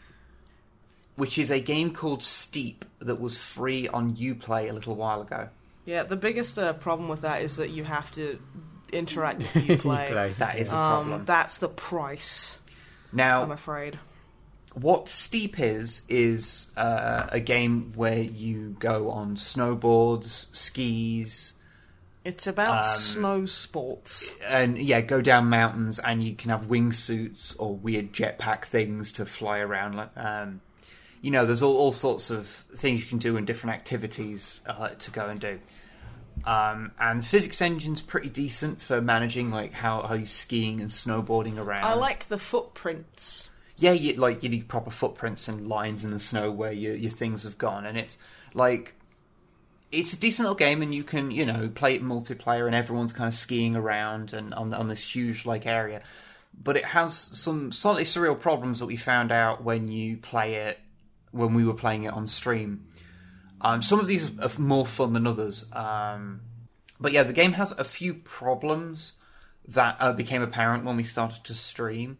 B: which is a game called Steep that was free on UPlay a little while ago.
C: Yeah, the biggest uh, problem with that is that you have to interact with Uplay.
A: Play.
B: That is a
C: um,
B: problem.
C: that's the price, Now, I'm
B: now,
C: afraid.
B: what Steep is is uh, a game where you go on snowboards, skis,
C: It's about
B: Um,
C: snow sports.
B: and yeah, go down mountains, and you can have wingsuits or weird jetpack things to fly around. Like, um, you know, there's all, all sorts of things you can do and different activities uh, to go and do. Um, and the physics engine's pretty decent for managing like how how you skiing and snowboarding around.
C: I like the footprints.
B: yeah, you like you need proper footprints and lines in the snow where your your things have gone, and it's like it's a decent little game, and you can you know play it multiplayer, and everyone's kind of skiing around and on on this huge like area. But it has some slightly surreal problems that we found out when you play it when we were playing it on stream. Um, some of these are more fun than others. Um, but yeah, the game has a few problems that uh, became apparent when we started to stream.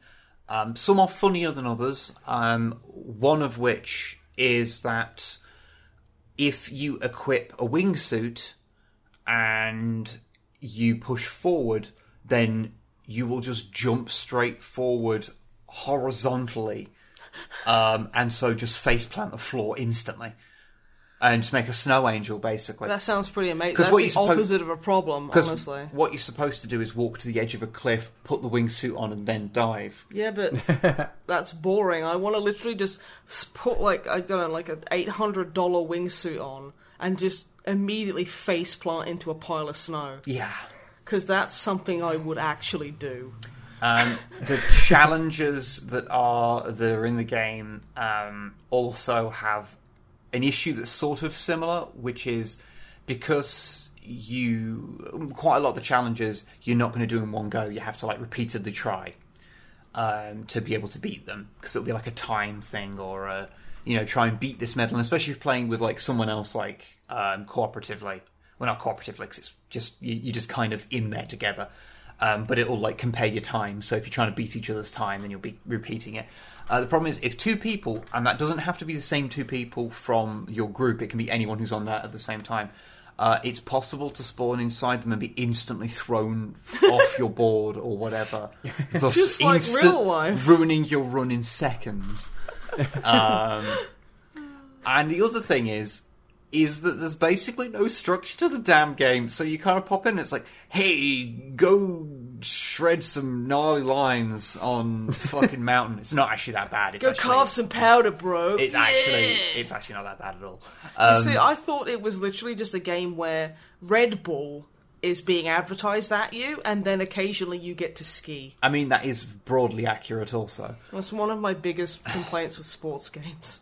B: Um, some are funnier than others. Um, one of which is that if you equip a wingsuit and you push forward, then you will just jump straight forward horizontally, um, and so just face plant the floor instantly, and just make a snow angel basically.
C: That sounds pretty amazing.
B: 'Cause
C: That's
B: what
C: the
B: you're
C: opposite of a problem,
B: Because
C: honestly.
B: what you're supposed to do is walk to the edge of a cliff, put the wingsuit on, and then dive.
C: Yeah, but that's boring. I want to literally just put like I don't know, like an eight hundred dollar wingsuit on and just immediately face plant into a pile of snow
B: Yeah.
C: because that's something I would actually do.
B: Um, the challenges that are that are in the game um, also have an issue that's sort of similar, which is because you quite a lot of the challenges you're not going to do in one go. You have to like repeatedly try um, to be able to beat them because it'll be like a time thing or a you know try and beat this medal, and especially if you're playing with like someone else like um, cooperatively. Well, not cooperatively because it's just you, you're just kind of in there together. Um, but it'll like compare your time. So if you're trying to beat each other's time, then you'll be repeating it. Uh, the problem is if two people, and that doesn't have to be the same two people from your group. It can be anyone who's on that at the same time. Uh, it's possible to spawn inside them and be instantly thrown off your board or whatever, thus
C: Just like
B: instant-
C: real life.
B: ruining your run in seconds. Um, and the other thing is, is that there's basically no structure to the damn game. So you kind of pop in and it's like, hey, go shred some gnarly lines on fucking mountain. It's not actually that bad. It's
C: Go
B: actually,
C: carve some powder, bro.
B: It's
C: Yeah!
B: actually, it's actually not that bad at all.
C: You
B: Um,
C: See, I thought it was literally just a game where Red Bull is being advertised at you, and then occasionally you get to ski.
B: I mean, that is broadly accurate. Also,
C: That's one of my biggest complaints with sports games.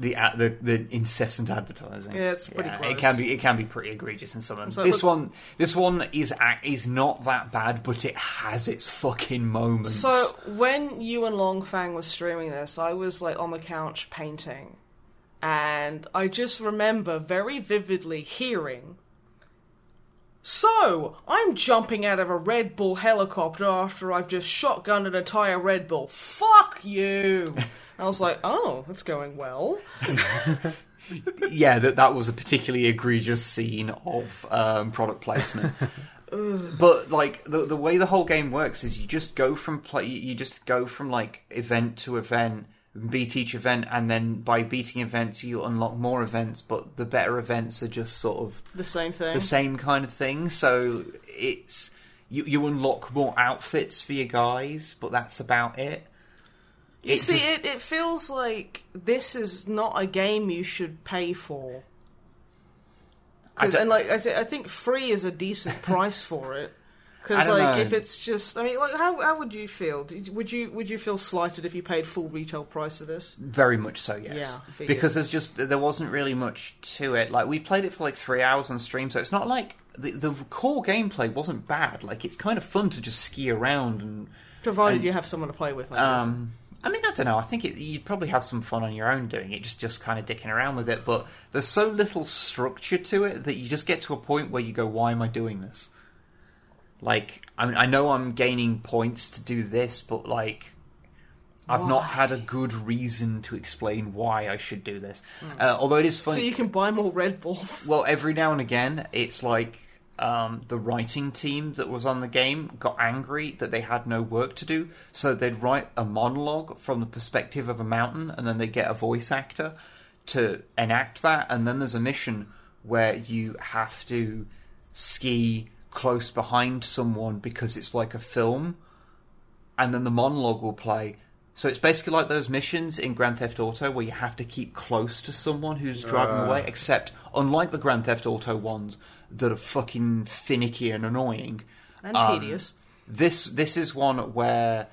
B: The a- the, the incessant advertising.
C: Yeah, it's pretty
B: It can be it can be pretty egregious in some of them.
C: So
B: this
C: look-
B: one this one is a- is not that bad, but it has its fucking moments.
C: So when you and Longfang were streaming this, I was like on the couch painting, and I just remember very vividly hearing. So I'm jumping out of a Red Bull helicopter after I've just shotgunned an entire Red Bull. Fuck you! I was like, oh, that's going well.
B: yeah, that that was a particularly egregious scene of um, product placement. but like the the way the whole game works is you just go from play you just go from like event to event beat each event and then by beating events you unlock more events but the better events are just sort of
C: The same thing.
B: the same kind of thing so it's you you unlock more outfits for your guys but that's about it
C: You
B: It
C: see,
B: just-
C: it, it feels like this is not a game you should pay for. And like I, th- I think free is a decent price for it. Because like
B: know.
C: if it's just, I mean, like how how would you feel? Did, would you would you feel slighted if you paid full retail price for this?
B: Very much so, yes.
C: Yeah,
B: because there's just there wasn't really much to it. Like we played it for like three hours on stream, so it's not like the the core gameplay wasn't bad. Like it's kind of fun to just ski around and.
C: Provided
B: And-
C: you have someone to play with. Guess.
B: Um, I mean, I don't know. I think it, you'd probably have some fun on your own doing it, just just kind of dicking around with it. But there's so little structure to it that you just get to a point where you go, "Why am I doing this?" Like, I mean, I know I'm gaining points to do this, but like, I've not had a good reason to explain why I should do this. Uh, although it is
C: fun
B: so
C: you can buy more Red Bulls.
B: Well, every now and again, it's like um, the writing team that was on the game got angry that they had no work to do, so they'd write a monologue from the perspective of a mountain, and then they get a voice actor to enact that, and then there's a mission where you have to ski close behind someone because it's like a film, and then the monologue will play. So it's basically like those missions in Grand Theft Auto where you have to keep close to someone who's driving
A: Uh.
B: away, except unlike the Grand Theft Auto ones that are fucking finicky and annoying.
C: and
B: um,
C: tedious.
B: This this is one where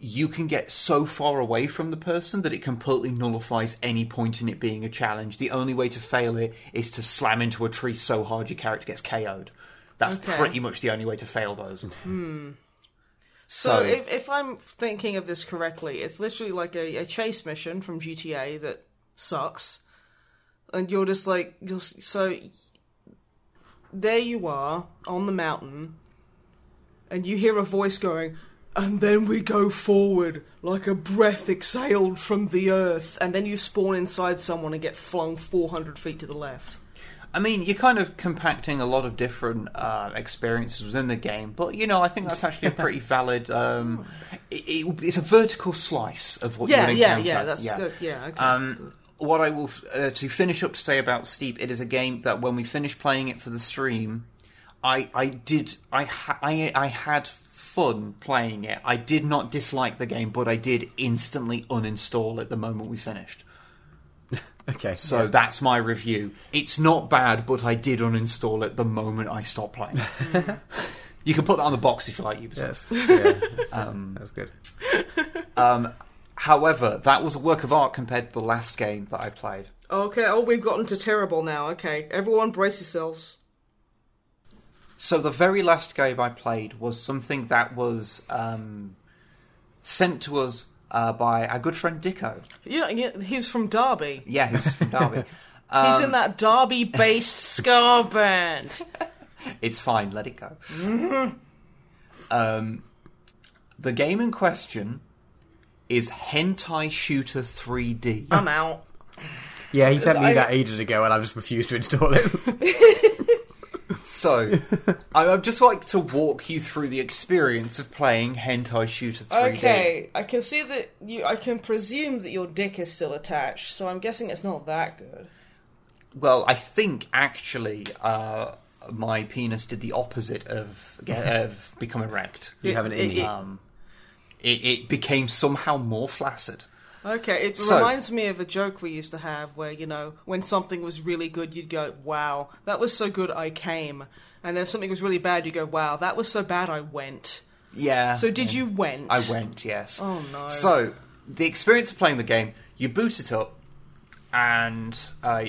B: you can get so far away from the person that it completely nullifies any point in it being a challenge. The only way to fail it is to slam into a tree so hard your character gets KO'd. That's
C: Okay.
B: pretty much the only way to fail those.
C: So,
B: So-
C: if, if I'm thinking of this correctly, it's literally like a, a chase mission from GTA that sucks, and you're just like, you're, so there you are on the mountain, and you hear a voice going, and then we go forward like a breath exhaled from the earth, and then you spawn inside someone and get flung 400 feet to the left.
B: I mean, you're kind of compacting a lot of different uh, experiences within the game, but you know, I think that's actually a pretty valid. Um, it, it- it's a vertical slice of what
C: Yeah,
B: you would
C: yeah,
B: encounter.
C: yeah, that's good. Yeah, okay.
B: Um, what I will uh, to finish up to say about Steep, it is a game that when we finished playing it for the stream, I I did I ha- I I had fun playing it. I did not dislike the game, but I did instantly uninstall it the moment we finished.
A: Okay.
B: So that's my review. It's not bad, but I did uninstall it the moment I stopped playing. you can put that on the box if you like, Ubisoft.
A: Yes. Yeah.
B: Um,
A: That's good.
B: um, however, that was a work of art compared to the last game that I played.
C: okay, oh, we've gotten to terrible now. Okay, everyone brace yourselves.
B: So the very last game I played was something that was um, sent to us uh, by our good friend Dicko.
C: Yeah, yeah, he was from Derby.
B: Yeah, he's from Derby.
C: He's
B: Um,
C: in that Derby-based ska band.
B: It's fine, let it go. um, the game in question is Hentai Shooter 3D.
C: I'm out.
A: Yeah, he sent me
C: I-
A: that ages ago, and I've just refused to install it.
B: So, I would just like to walk you through the experience of playing Hentai Shooter 3D.
C: Okay, I can see that you. I can presume that your dick is still attached, so I'm guessing it's not that good.
B: Well, I think actually uh, my penis did the opposite of, of become erect.
A: you have an
C: It-
A: innie.
B: Um, it, it became somehow more flaccid.
C: Okay, it
B: So-
C: reminds me of a joke we used to have where, you know, when something was really good, you'd go, wow, that was so good, I came. And then if something was really bad, you go, wow, that was so bad, I went.
B: Yeah.
C: So did you went?
B: I went, yes.
C: Oh, no.
B: So, the experience of playing the game, you boot it up, and uh,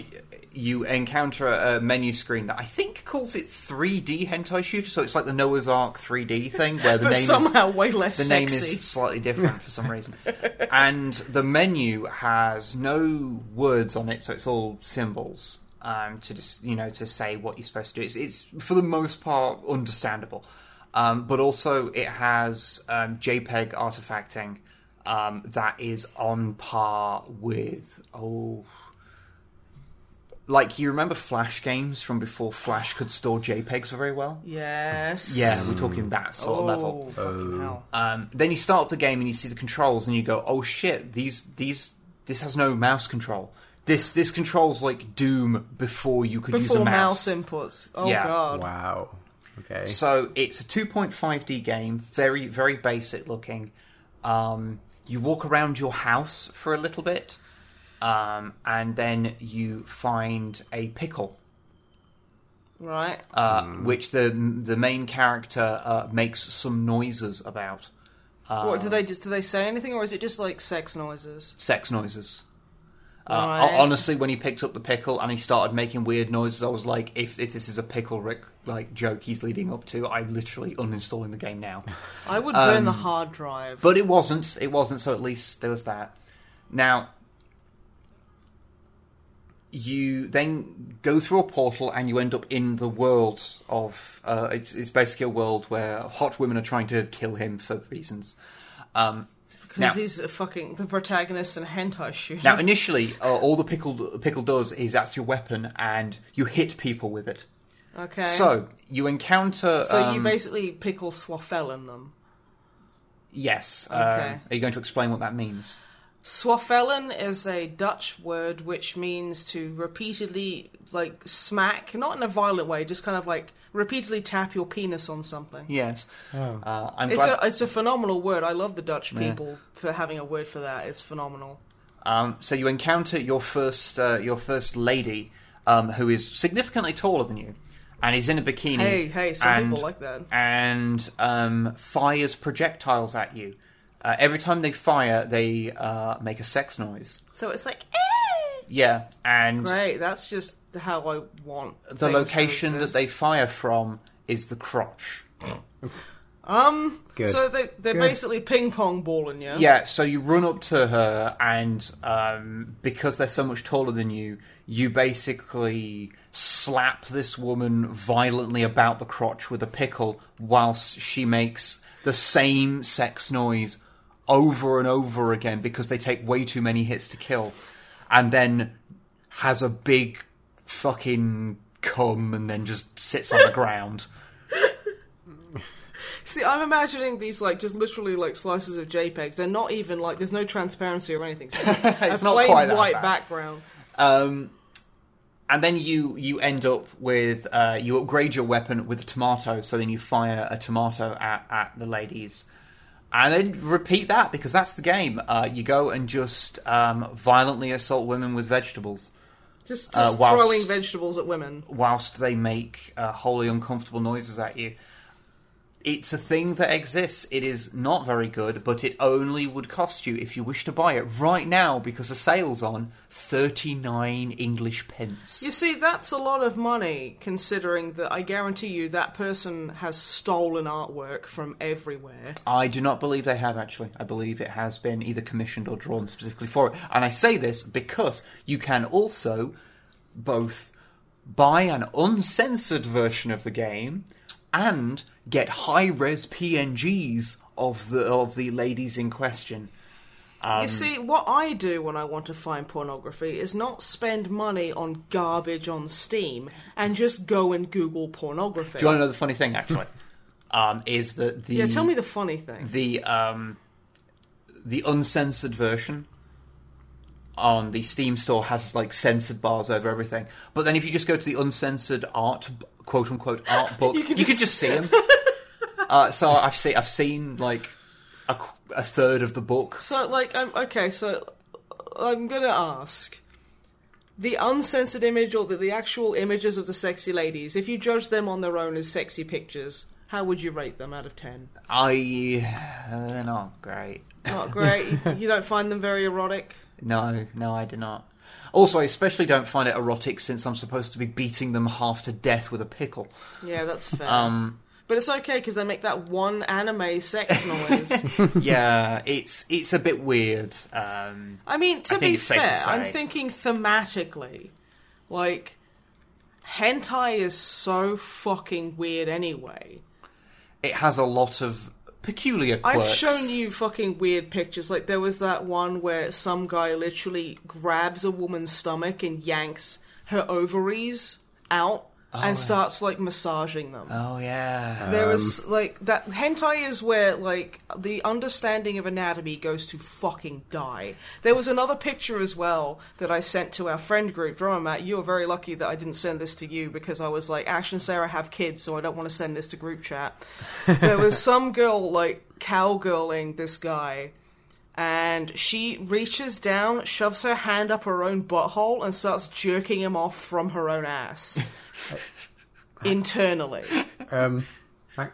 B: you encounter a menu screen that I think calls it 3D Hentai Shooter. So it's like the Noah's Ark 3D thing, where the
C: but
B: name is
C: somehow way less
B: the
C: sexy.
B: name is slightly different for some reason. and the menu has no words on it, so it's all symbols um, to just you know to say what you're supposed to do. It's, it's for the most part understandable, um, but also it has um, JPEG artifacting um, that is on par with oh. Like you remember Flash games from before Flash could store JPEGs very well?
C: Yes.
B: Yeah, we're talking that sort
C: oh,
B: of level.
C: fucking hell.
B: Um, then you start up the game and you see the controls and you go, "Oh shit! These these this has no mouse control. This this controls like Doom before you could use
C: Before
B: a mouse."
C: mouse inputs. Oh,
B: Yeah.
C: God.
A: Wow. Okay.
B: So it's a 2.5D game, very very basic looking. Um, you walk around your house for a little bit, um, and then you find a pickle.
C: Right.
B: uh, which the the main character uh, makes some noises about. Uh,
C: what, do they just, do they say anything, or is it just like sex noises?
B: sex noises. Uh,
C: Right.
B: Honestly, when he picked up the pickle and he started making weird noises, I was like, if, if this is a pickle Rick like joke he's leading up to, I'm literally uninstalling the game now.
C: I would burn
B: Um,
C: the hard drive.
B: But it wasn't. It wasn't. So at least there was that. Now, you then go through a portal and you end up in the world of. Uh, it's it's basically a world where hot women are trying to kill him for reasons. Um,
C: Because
B: now-
C: he's a fucking the protagonist in a hentai shooter.
B: now, initially, uh, all the pickle pickle does is that's your weapon, and you hit people with it.
C: okay.
B: So you encounter.
C: So you
B: um,
C: basically pickle swaffel in them.
B: yes.
C: Okay.
B: Uh, are you going to explain what that means?
C: Swafellen is a Dutch word which means to repeatedly like smack, not in a violent way, just kind of like repeatedly tap your penis on something.
B: Yes.
A: Oh.
B: Uh, I'm
C: It's
B: glad.
C: a it's a phenomenal word. I love the Dutch
B: Yeah.
C: people for having a word for that. It's phenomenal.
B: Um, so you encounter your first uh, your first lady, um, who is significantly taller than you, and is in a bikini.
C: Hey, hey, some
B: and,
C: people like that.
B: and um, fires projectiles at you. Uh, every time they fire, they uh, make a sex noise.
C: So it's like, eh!
B: Yeah, and
C: great. That's just how I want
B: the
C: things to
B: location that
C: exist.
B: they fire from is the crotch.
C: Um.
A: Good.
C: So they they're
A: Good.
C: basically ping pong balling you.
B: Yeah, so you run up to her, and um, because they're so much taller than you, you basically slap this woman violently about the crotch with a pickle, whilst she makes the same sex noise over and over again because they take way too many hits to kill, and then has a big fucking cum and then just sits on the ground.
C: See, I'm imagining these like just literally like slices of JPEGs. They're not even like there's no transparency or anything. So
B: It's
C: a
B: not
C: plain
B: quite that
C: white
B: bad.
C: background.
B: Um, and then you you end up with uh, you upgrade your weapon with a tomato, so then you fire a tomato at, at the ladies, and then repeat that because that's the game. Uh, you go and just um, violently assault women with vegetables,
C: Just,
B: Uh, whilst-
C: throwing vegetables at women.
B: whilst they make uh, wholly uncomfortable noises at you. It's a thing that exists. It is not very good, but it only would cost you if you wish to buy it right now because the sale's on thirty nine English pence.
C: You see, that's a lot of money considering that I guarantee you that person has stolen artwork from everywhere.
B: I do not believe they have actually. I believe it has been either commissioned or drawn specifically for it. And I say this because you can also both buy an uncensored version of the game and get high-res PNGs of the of the ladies in question. Um,
C: you see, what I do when I want to find pornography is not spend money on garbage on Steam and just go and Google pornography.
B: do you want to know the funny thing actually? um, is that the
C: yeah, tell me the funny thing.
B: the um, the uncensored version on the Steam store has like censored bars over everything. But then if you just go to the uncensored art quote unquote art book,
C: You
B: you
C: can
B: can,
C: just-
B: just see them. Uh, so I've seen I've seen like a, a third of the book.
C: So, like, I'm okay. So, I'm gonna ask the uncensored image or the, the actual images of the sexy ladies. If you judge them on their own as sexy pictures, how would you rate them out of ten?
B: I uh, they're not great.
C: Not great. you, you don't find them very erotic.
B: No, no, I do not. Also, I especially don't find it erotic since I'm supposed to be beating them half to death with a pickle.
C: Yeah, that's fair.
B: Um,
C: but it's okay because they make that one anime sex noise.
B: yeah, it's it's a bit weird. Um,
C: I mean, to
B: I
C: be
B: it's safe to
C: fair, I'm thinking thematically. Like, hentai is so fucking weird anyway.
B: it has a lot of peculiar quirks.
C: I've shown you fucking weird pictures. Like there was that one where some guy literally grabs a woman's stomach and yanks her ovaries out and oh. starts like massaging them.
B: Oh yeah.
C: There was um, like that hentai is where like the understanding of anatomy goes to fucking die. There was another picture as well that I sent to our friend group. Drummer Matt, you were very lucky that I didn't send this to you because I was like, Ash and Sarah have kids, so I don't want to send this to group chat. there was some girl like cowgirling this guy. And she reaches down, shoves her hand up her own butthole, and starts jerking him off from her own ass. Internally.
A: Um, right.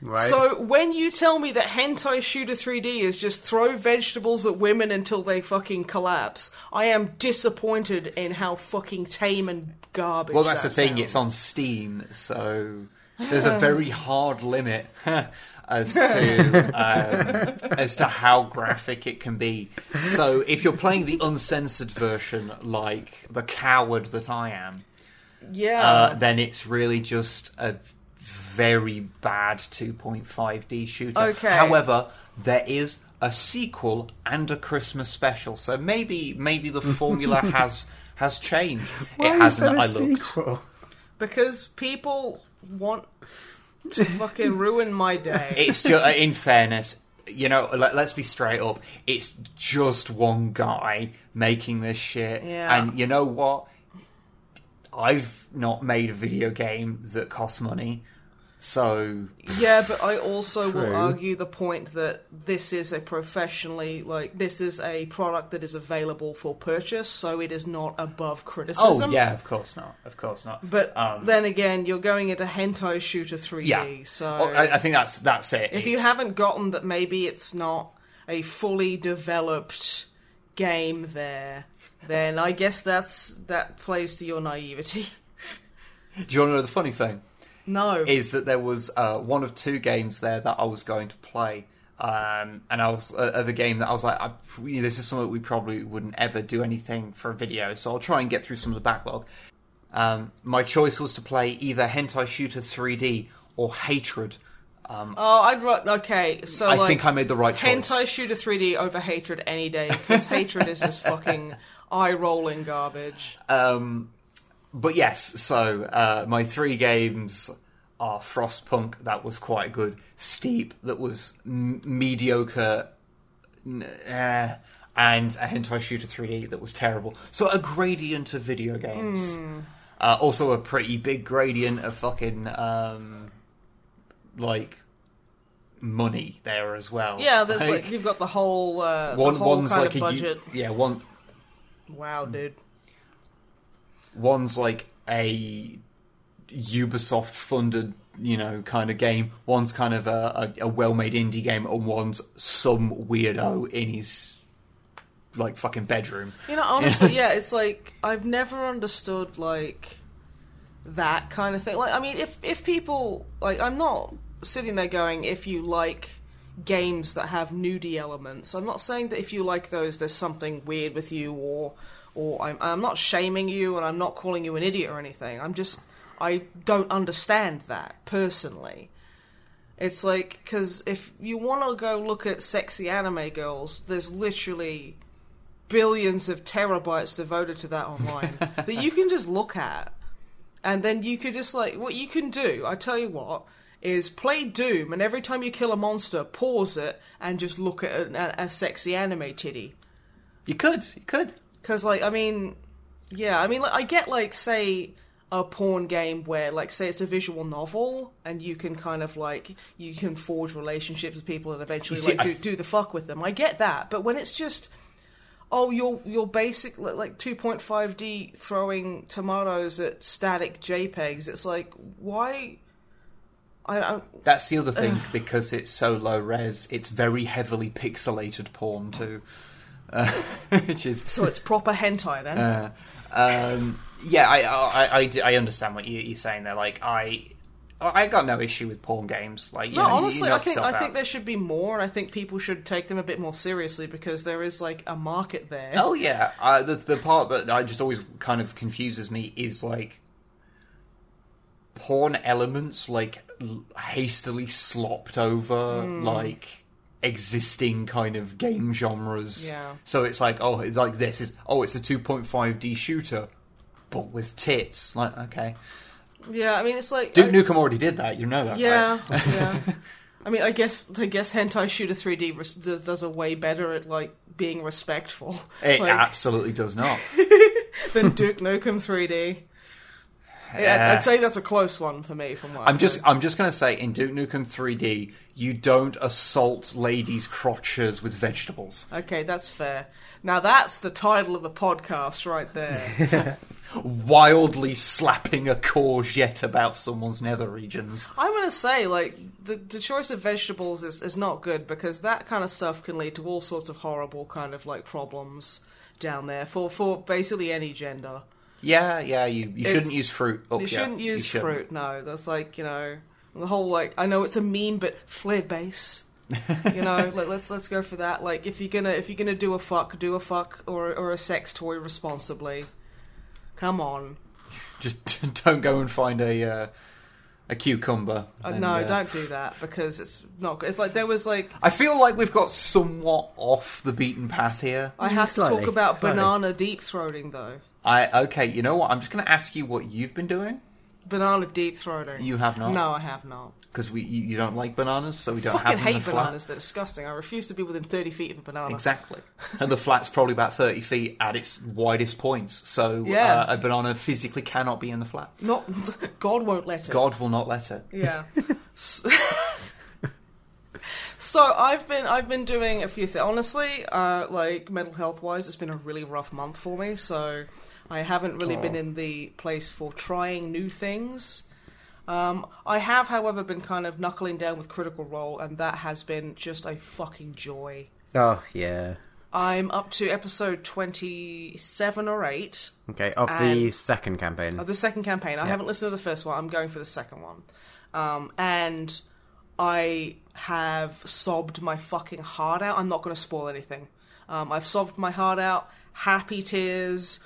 A: right.
C: So when you tell me that hentai shooter 3D is just throw vegetables at women until they fucking collapse, I am disappointed in how fucking tame and garbage.
B: well, that's the
C: that
B: thing. It's on. Steam, so there's a very hard limit as to um, as to how graphic it can be. So if you're playing the uncensored version, like the coward that I am,
C: Yeah.
B: uh, then it's really just a very bad 2.5D shooter.
C: Okay.
B: However, there is a sequel and a Christmas special, so maybe maybe the formula has has changed.
A: Why
B: it
A: is
B: hasn't.
A: there a
B: I looked.
A: sequel?
C: because people want to fucking ruin my day.
B: It's just in fairness. You know, let, let's be straight up. It's just one guy making this shit,
C: Yeah.
B: and you know what? I've not made a video game that costs money, so
C: Yeah, but I also will argue the point that this is a professionally like this is a product that is available for purchase, so it is not above criticism.
B: Oh yeah, of course not. Of course not.
C: But
B: Um,
C: then again, you're going into hentai shooter 3D,
B: yeah,
C: so
B: Oh, I, I think that's that's it.
C: if you haven't gotten that, maybe it's not a fully developed game there, then I guess that's that plays to your naivety.
B: Do you want to know the funny thing?
C: No.
B: is that there was uh, one of two games there that I was going to play, um, and I was uh, of a game that I was like, I, you know, this is something we probably wouldn't ever do anything for a video, so I'll try and get through some of the backlog. Um, my choice was to play either Hentai Shooter 3D or Hatred. Um,
C: Oh, I'd okay. So
B: I
C: like,
B: think I made the right choice.
C: Hentai Shooter 3D over Hatred any day because Hatred is just fucking eye rolling garbage.
B: Um, but yes, so uh, my three games are Frostpunk, that was quite good. Steep, that was m- mediocre. n- eh, and a Hentai Shooter 3D that was terrible. So a gradient of video games. Uh, also a pretty big gradient of fucking, um, like, money there as well.
C: Yeah, there's like you've got the whole uh,
B: one,
C: the whole
B: one's
C: kind
B: like
C: of
B: a
C: budget.
B: yeah one
C: Wow, hmm. dude.
B: one's like a Ubisoft funded, you know, kind of game. One's kind of a, a, a well made indie game, and one's some weirdo in his like fucking bedroom.
C: You know, honestly, yeah, it's like I've never understood like that kind of thing. Like, I mean, if if people like, I'm not sitting there going, if you like games that have nudie elements, I'm not saying that if you like those, there's something weird with you, or or I'm I'm not shaming you, and I'm not calling you an idiot or anything. I'm just I don't understand that personally. It's like because if you want to go look at sexy anime girls, there's literally billions of terabytes devoted to that online that you can just look at, and then you could just like what you can do. I tell you what is play Doom, and every time you kill a monster, pause it and just look at a, a, sexy anime titty.
B: You could, you could.
C: Because, like, I mean, yeah, I mean, like, I get, like, say, a porn game where, like, say it's a visual novel, and you can kind of, like, you can forge relationships with people and eventually,
B: see,
C: like, do, do the fuck with them. I get that. But when it's just, oh, you're, you're basic, like, 2.5D throwing tomatoes at static JPEGs, it's like, why. I don't.
B: That's the other thing because it's so low res. It's very heavily pixelated porn too, uh, which is
C: So it's proper hentai then?
B: Uh, um, yeah, I, I, I, I understand what you, you're saying there. Like, I, I got no issue with porn games. Like, you
C: No,
B: know,
C: honestly, I think I think there should be more, and I think people should take them a bit more seriously because there is like a market there.
B: Oh yeah, uh, the the part that I just always kind of confuses me is like porn elements like hastily slopped over
C: Hmm.
B: like existing kind of game genres.
C: Yeah.
B: So it's like oh, it's like this is oh, it's a 2.5D shooter, but with tits. Like okay,
C: Yeah, I mean it's like
B: Duke
C: I-
B: Nukem already did that. You know that,
C: Yeah,
B: right?
C: yeah. I mean, I guess I guess Hentai Shooter 3D res- does, does a way better at like being respectful
B: It
C: like,
B: absolutely does not.
C: than Duke Nukem 3D. Yeah. I'd say that's a close one for me. From what
B: I'm
C: I've
B: just
C: heard.
B: I'm just gonna say in Duke Nukem 3D, you don't assault ladies' crotches with vegetables.
C: okay. That's fair. Now that's the title of the podcast right there.
B: Wildly slapping a courgette about someone's nether regions.
C: I'm gonna say like the the choice of vegetables is is not good because that kind of stuff can lead to all sorts of horrible kind of like problems down there for for basically any gender.
B: Yeah, yeah, you, you shouldn't use fruit. Oh,
C: you
B: yeah,
C: shouldn't use
B: shouldn't.
C: fruit. No, that's like you know the whole like I know it's a meme, but flared base. you know, let, let's let's go for that. Like if you're gonna if you're gonna do a fuck, do a fuck or or a sex toy responsibly. Come on,
B: Just don't go and find a uh, a cucumber.
C: uh,
B: and,
C: no,
B: uh,
C: don't do that because it's not. good. It's like there was like
B: I feel like we've got somewhat off the beaten path here.
C: I have to
A: Slightly,
C: talk about
A: slightly.
C: banana deep throating though.
B: I okay, you know what? I'm just going to ask you what you've been doing.
C: Banana deep throating.
B: You have not.
C: No, I have not.
B: because we you, you don't like bananas, so we don't
C: Fucking
B: have them in
C: hate
B: the
C: bananas. They're disgusting. I refuse to be within thirty feet of a banana.
B: Exactly, and the flat's probably about thirty feet at its widest points, so
C: Yeah.
B: uh, a banana physically cannot be in the flat.
C: Not God won't let it.
B: God will not let it.
C: Yeah. S- so I've been I've been doing a few things. Honestly, uh, like mental health wise, it's been a really rough month for me. So I haven't really been in the place for trying new things. Um, I have, however, been kind of knuckling down with Critical Role, and that has been just a fucking joy.
A: Oh yeah.
C: I'm up to episode 27 or 8
A: Okay, of the second campaign.
C: of the second campaign. I haven't listened to the first one. I'm going for the second one. Um, and I have sobbed my fucking heart out. I'm not going to spoil anything. Um, I've sobbed my heart out. Happy tears,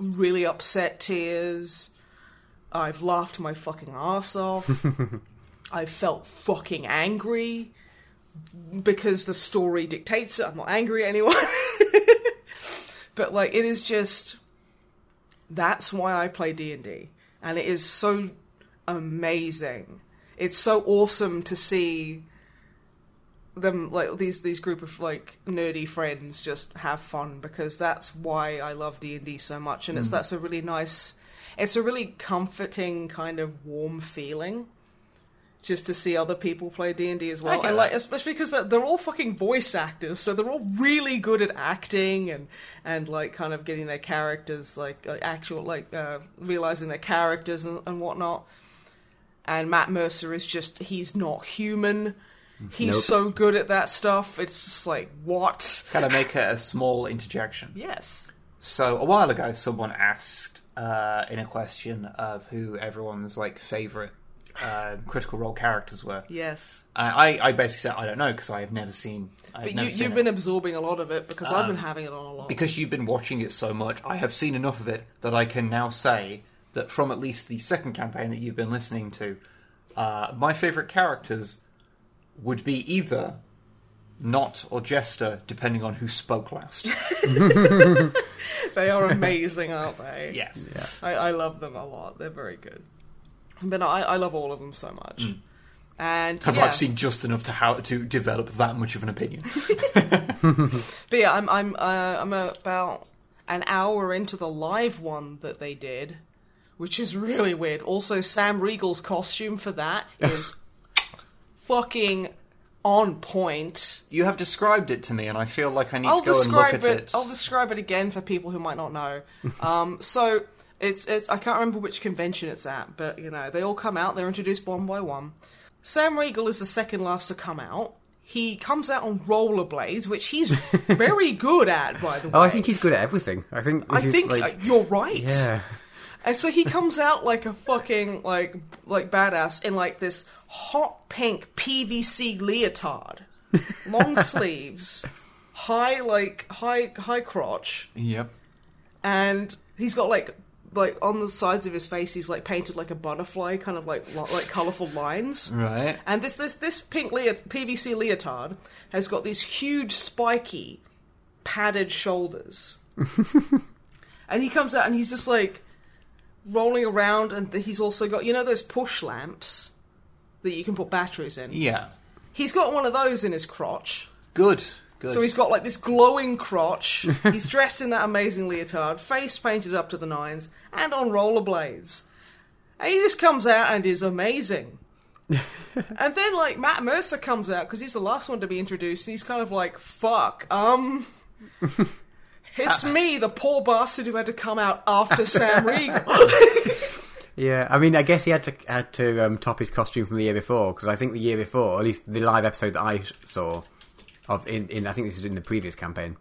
C: really upset tears. I've laughed my fucking ass off. I've felt fucking angry because the story dictates it. I'm not angry at anyone. but like it is just that's why I play D&D and it is so amazing. It's so awesome to see them like these these group of like nerdy friends just have fun because that's why I love D&D so much and it's that's a really nice it's a really comforting kind of warm feeling just to see other people play D&D as well. And like especially because they're, they're all fucking voice actors, so they're all really good at acting and and like kind of getting their characters like, like actual like uh, realizing their characters and, and whatnot. And Matt Mercer is just he's not human. He's
A: Nope.
C: so good at that stuff. It's just like what?
B: Can I make a, a small interjection?
C: Yes.
B: So a while ago, someone asked uh, in a question of who everyone's like favorite uh, Critical Role characters were.
C: Yes.
B: I, I, I basically said I don't know because I have never seen. I've
C: But
B: never
C: you,
B: seen
C: you've
B: it.
C: been absorbing a lot of it because I've been
B: Um,
C: having it on a lot.
B: because you've been watching it so much. I have seen enough of it that I can now say that from at least the second campaign that you've been listening to, uh, my favorite characters would be either Nott or Jester, depending on who spoke last.
C: they are amazing, aren't they?
B: yes.
C: I, I love them a lot. They're very good. But no, I, I love all of them so much. And
B: Have
C: yeah.
B: I've seen just enough to how to develop that much of an opinion.
C: But yeah, I'm I'm uh, I'm about an hour into the live one that they did, which is really weird. Also, Sam Riegel's costume for that is fucking on point.
B: You have described it to me, and I feel like I need
C: I'll
B: to go and look at
C: it,
B: it.
C: I'll describe it again for people who might not know. um, so it's it's I can't remember which convention it's at, but you know they all come out. They're introduced one by one. Sam Riegel is the second last to come out. He comes out on rollerblades, which he's very good at, by the way.
A: oh, I think he's good at everything. I think.
C: I think
A: like,
C: uh, you're right.
A: yeah.
C: And so he comes out like a fucking like like badass in like this hot pink PVC leotard, long sleeves, high like high high crotch,
B: Yep.
C: and he's got like like on the sides of his face he's like painted like a butterfly, kind of like lo- like colorful lines.
B: Right.
C: And this this this pink leo- PVC leotard has got these huge spiky padded shoulders. and he comes out and he's just like rolling around and he's also got you know those push lamps that you can put batteries in.
B: Yeah.
C: He's got one of those in his crotch.
B: Good. Good.
C: So he's got like this glowing crotch. he's dressed in that amazing leotard, face painted up to the nines, and on rollerblades. And he just comes out and is amazing. and then like Matt Mercer comes out because he's the last one to be introduced, and he's kind of like, "Fuck, um." It's me, the poor bastard who had to come out after Sam Riegel.
A: Yeah, I mean, I guess he had to had to um, top his costume from the year before because I think the year before, at least the live episode that I saw of in, in I think this is in the previous campaign,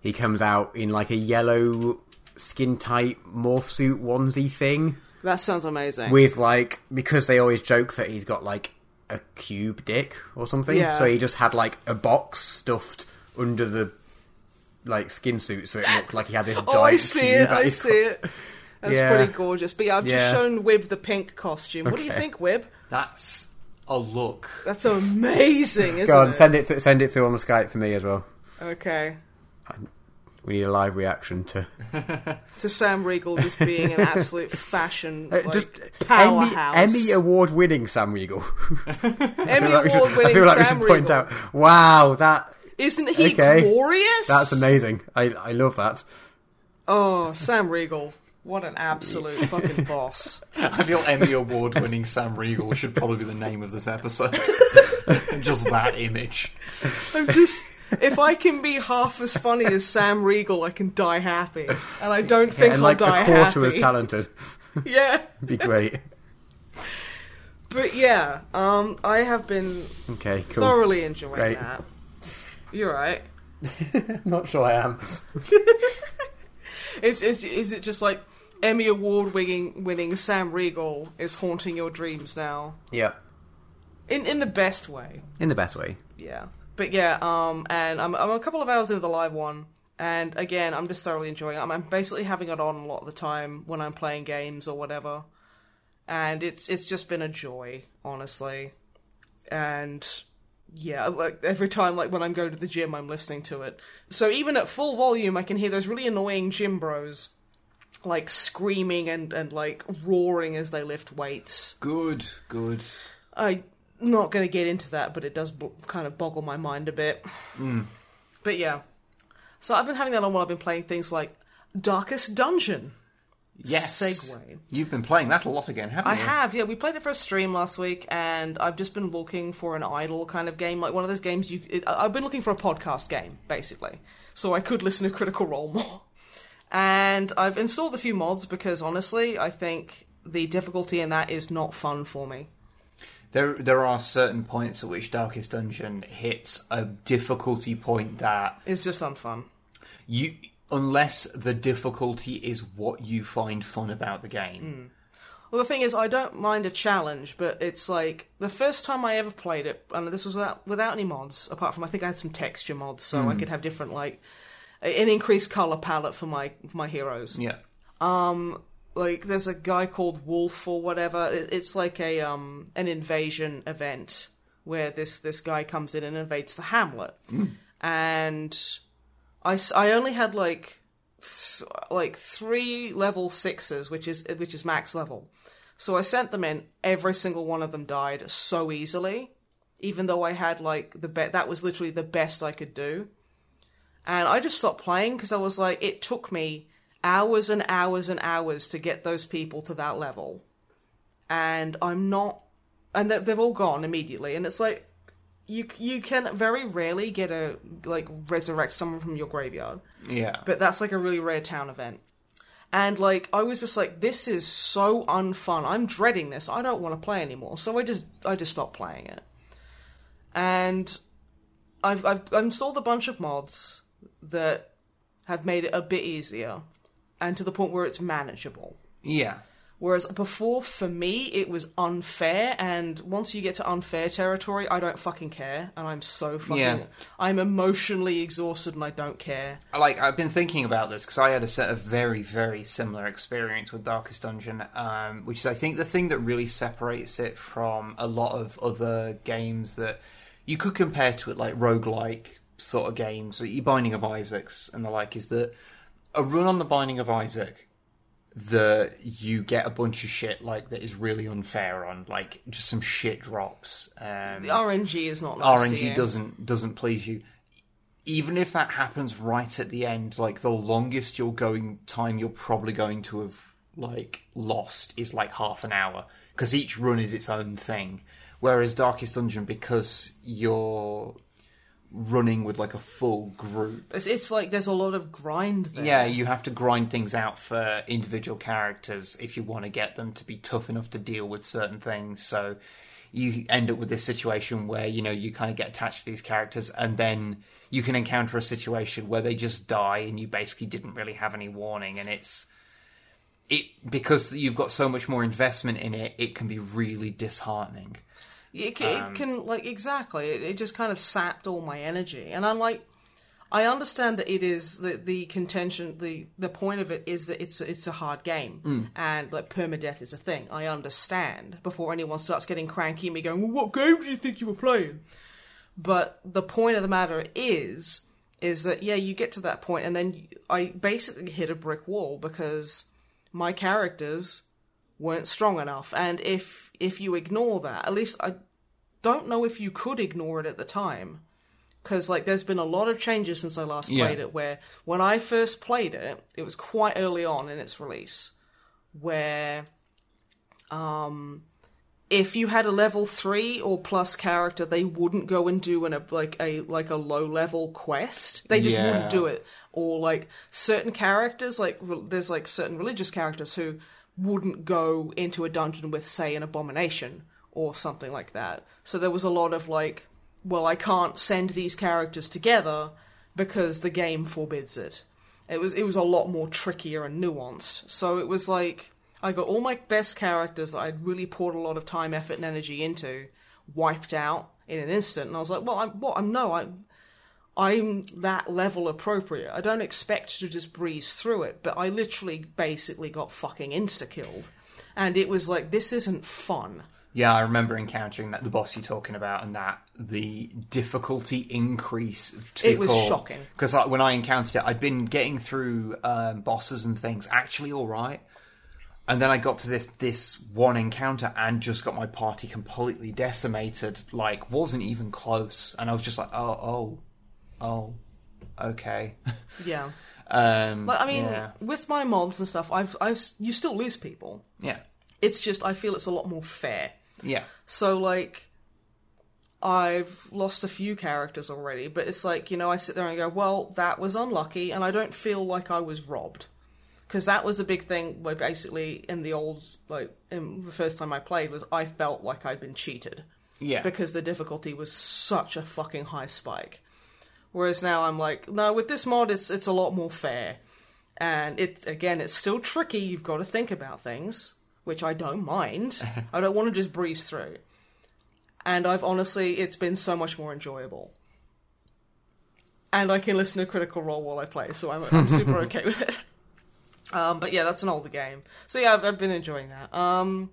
A: he comes out in like a yellow skin tight morph suit onesie thing
C: that sounds amazing.
A: with like because they always joke that he's got like a cube dick or something,
C: Yeah.
A: so he just had like a box stuffed under the like skin suit, so it looked like he had this giant
C: oh, I see it. I
A: his
C: see it. That's
A: Yeah.
C: pretty gorgeous. But yeah, I've just shown Wib the pink costume. What do you think, Wib?
B: That's a look.
C: That's amazing, isn't
A: Go on,
C: it?
A: send it th- send it through on the Skype for me as well.
C: Okay.
A: We need a live reaction to
C: To Sam Riegel just being an absolute fashion
A: Uh,
C: like,
A: just Emmy,
C: powerhouse.
A: Emmy award winning Sam Riegel.
C: Emmy
A: I feel like we should-
C: award winning
A: I feel like
C: Sam
A: we should point out. Wow, that
C: Isn't he
A: Okay.
C: glorious?
A: that's amazing. I I love that.
C: Oh, Sam Riegel. What an absolute fucking boss.
B: I feel Emmy Award winning Sam Riegel should probably be the name of this episode. Just that image.
C: I'm just. If I can be half as funny as Sam Riegel, I can die happy. And I don't think
A: and
C: I'll
A: like
C: die
A: a quarter
C: happy.
A: as talented.
C: yeah.
A: Be great.
C: But yeah, um, I have been
A: Okay, cool.
C: thoroughly enjoying
A: Great.
C: that. You're right.
A: Not sure I am.
C: Is is is it just like Emmy Award winning winning Sam Riegel is haunting your dreams now?
A: Yep.
C: In in the best way.
A: In the best way.
C: Yeah. But yeah, um and I'm I'm a couple of hours into the live one and again I'm just thoroughly enjoying it. I'm, I'm basically having it on a lot of the time when I'm playing games or whatever. And it's it's just been a joy, honestly. And yeah, like every time like when I'm going to the gym I'm listening to it. So even at full volume I can hear those really annoying gym bros like screaming and, and like roaring as they lift weights.
B: Good, good.
C: I'm not going to get into that, but it does b- kind of boggle my mind a bit. Hmm. But yeah. So I've been having that on while I've been playing things like Darkest Dungeon.
B: Yes.
C: Segue.
B: You've been playing that a lot again, haven't
C: I
B: you?
C: I have, yeah. We played it for a stream last week, and I've just been looking for an idle kind of game, like one of those games you. It, I've been looking for a podcast game, basically, so I could listen to Critical Role more. And I've installed a few mods because honestly, I think the difficulty in that is not fun for me.
B: There, there are certain points at which Darkest Dungeon hits a difficulty point that
C: is just unfun.
B: you, unless the difficulty is what you find fun about the
C: Hmm.
B: game.
C: Well, the thing is, I don't mind a challenge, but it's like the first time I ever played it, and this was without without any mods, apart from I think I had some texture mods, so I could have different like an increased color palette for my for my heroes.
B: Yeah, Um,
C: Like there's a guy called Wolf or whatever. It's like a um an invasion event where this this guy comes in and invades the hamlet, and I I only had like th- like three level sixes, which is which is max level. So I sent them in. Every single one of them died so easily, even though I had like the be- that was literally the best I could do. And I just stopped playing because I was like, it took me hours and hours and hours to get those people to that level, and I'm not. And they- they've all gone immediately, and it's like you you can very rarely get a like resurrect someone from your graveyard
B: yeah.
C: but that's like a really rare town event. And like I was just like, this is so unfun. I'm dreading this. I don't want to play anymore. So I just I just stopped playing it. And I've I've installed a bunch of mods that have made it a bit easier, and to the point where it's manageable.
B: yeah.
C: Whereas before, for me, it was unfair, and once you get to unfair territory, I don't fucking care, and I'm so fucking.
B: Yeah.
C: I'm emotionally exhausted, and I don't care.
B: like I've been thinking about this because I had a set of very very similar experience with Darkest Dungeon, um, which is I think the thing that really separates it from a lot of other games that you could compare to it, like roguelike sort of games, like Binding of Isaacs and the like, is that a run on the Binding of Isaac that you get a bunch of shit like that is really unfair on, like just some shit drops. Um,
C: The RNG is not nice
B: RNG doesn't doesn't please you. Even if that happens right at the end, like the longest you're going time you're probably going to have like lost is like half an hour because each run is its own thing. Whereas Darkest Dungeon, because you're running with like a full group,
C: It's, it's like there's a lot of grind there.
B: yeah, you have to grind things out for individual characters if you want to get them to be tough enough to deal with certain things. So you end up with this situation where you know you kind of get attached to these characters, and then you can encounter a situation where they just die, and you basically didn't really have any warning, and it's it because you've got so much more investment in it. It can be really disheartening.
C: It, can,
B: Um,
C: it can like exactly. It, it just kind of sapped all my energy, and I'm like, I understand that it is the the contention. the The point of it is that it's it's a hard game,
B: Mm.
C: and like permadeath is a thing. I understand before anyone starts getting cranky at me, going, "Well, what game do you think you were playing?" But the point of the matter is, is that yeah, you get to that point, and then I basically hit a brick wall because my characters weren't strong enough, and if if you ignore that, at least I don't know if you could ignore it at the time, because like there's been a lot of changes since I last
B: Yeah.
C: played it. Where when I first played it, it was quite early on in its release, where um if you had a level three or plus character, they wouldn't go and do an, a like a like a low level quest. They just
B: Yeah.
C: wouldn't do it. Or like certain characters, like re- there's like certain religious characters who wouldn't go into a dungeon with, say, an abomination or something like that. So there was a lot of like well, I can't send these characters together because the game forbids it. It was it was a lot more trickier and nuanced. So it was like I got all my best characters that I'd really poured a lot of time, effort, and energy into wiped out in an instant, and I was like, well, I'm what I'm no, I'm I'm that level appropriate. I don't expect to just breeze through it, but I literally basically got fucking insta killed, and it was like this isn't fun.
B: Yeah, I remember encountering that the boss you're talking about, and that the difficulty increase. To
C: It was shocking.
B: because when I encountered it, I'd been getting through um, bosses and things actually all right, and then I got to this this one encounter and just got my party completely decimated. Like, wasn't even close, and I was just like, oh, oh, oh, okay.
C: Yeah,
B: um,
C: but I mean,
B: yeah,
C: with my mods and stuff, I've I've you still lose people.
B: yeah,
C: It's just I feel it's a lot more fair.
B: yeah.
C: So like I've lost a few characters already, but it's like, you know, I sit there and go, well, that was unlucky and I don't feel like I was robbed. Cuz that was a big thing where basically in the old like in the first time I played was I felt like I'd been cheated
B: Yeah,
C: because the difficulty was such a fucking high spike. Whereas now I'm like, no, with this mod it's it's a lot more fair. And it again, it's still tricky. You've got to think about things, which I don't mind. I don't want to just breeze through. And I've honestly, it's been so much more enjoyable. And I can listen to Critical Role while I play, so I'm, I'm super okay with it. Um, but yeah, that's an older game. So yeah, I've, I've been enjoying that. Um,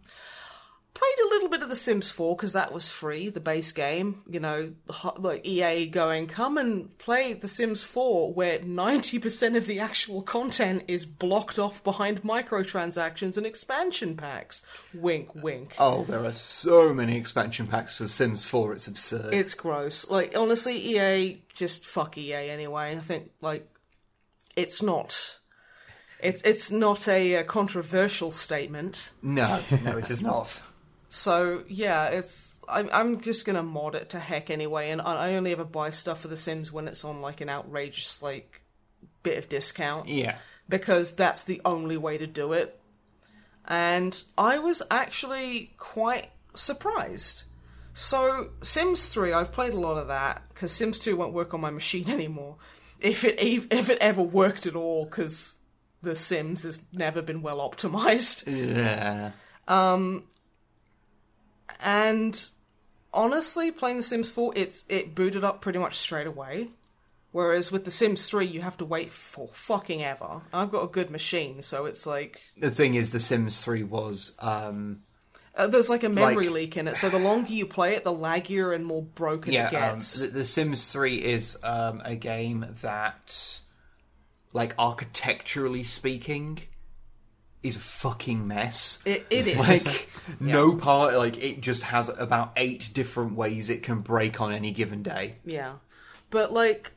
C: played a little bit of The Sims 4 because that was free, the base game. You know, the like EA going, come and play The Sims 4, where 90% of the actual content is blocked off behind microtransactions and expansion packs. Wink, wink.
B: Oh, there are so many expansion packs for Sims 4, it's absurd.
C: It's gross. Like honestly, EA just fuck EA anyway. I think like it's not. It's it's not a, uh controversial statement.
B: no, no, it is not.
C: So yeah, it's I'm I'm just gonna mod it to heck anyway, and I only ever buy stuff for The Sims when it's on like an outrageous like bit of discount
B: Yeah.
C: because that's the only way to do it. And I was actually quite surprised. So, Sims 3, I've played a lot of that because Sims 2 won't work on my machine anymore. If it if it ever worked at all, because The Sims has never been well optimized.
B: Yeah.
C: Um, And honestly, playing The Sims 4, it's it booted up pretty much straight away. Whereas with The Sims 3, you have to wait for fucking ever. I've got a good machine, so it's like
B: The thing is, The Sims 3 was. Um,
C: Uh, there's like a memory
B: Like-
C: leak in it, so the longer you play it, the laggier and more broken
B: yeah,
C: it
B: um,
C: gets.
B: the, the Sims 3 is um, a game that, like, architecturally speaking, is a fucking mess.
C: it, it is.
B: Like, no part, like, it just has about eight different ways it can break on any given day.
C: yeah, but like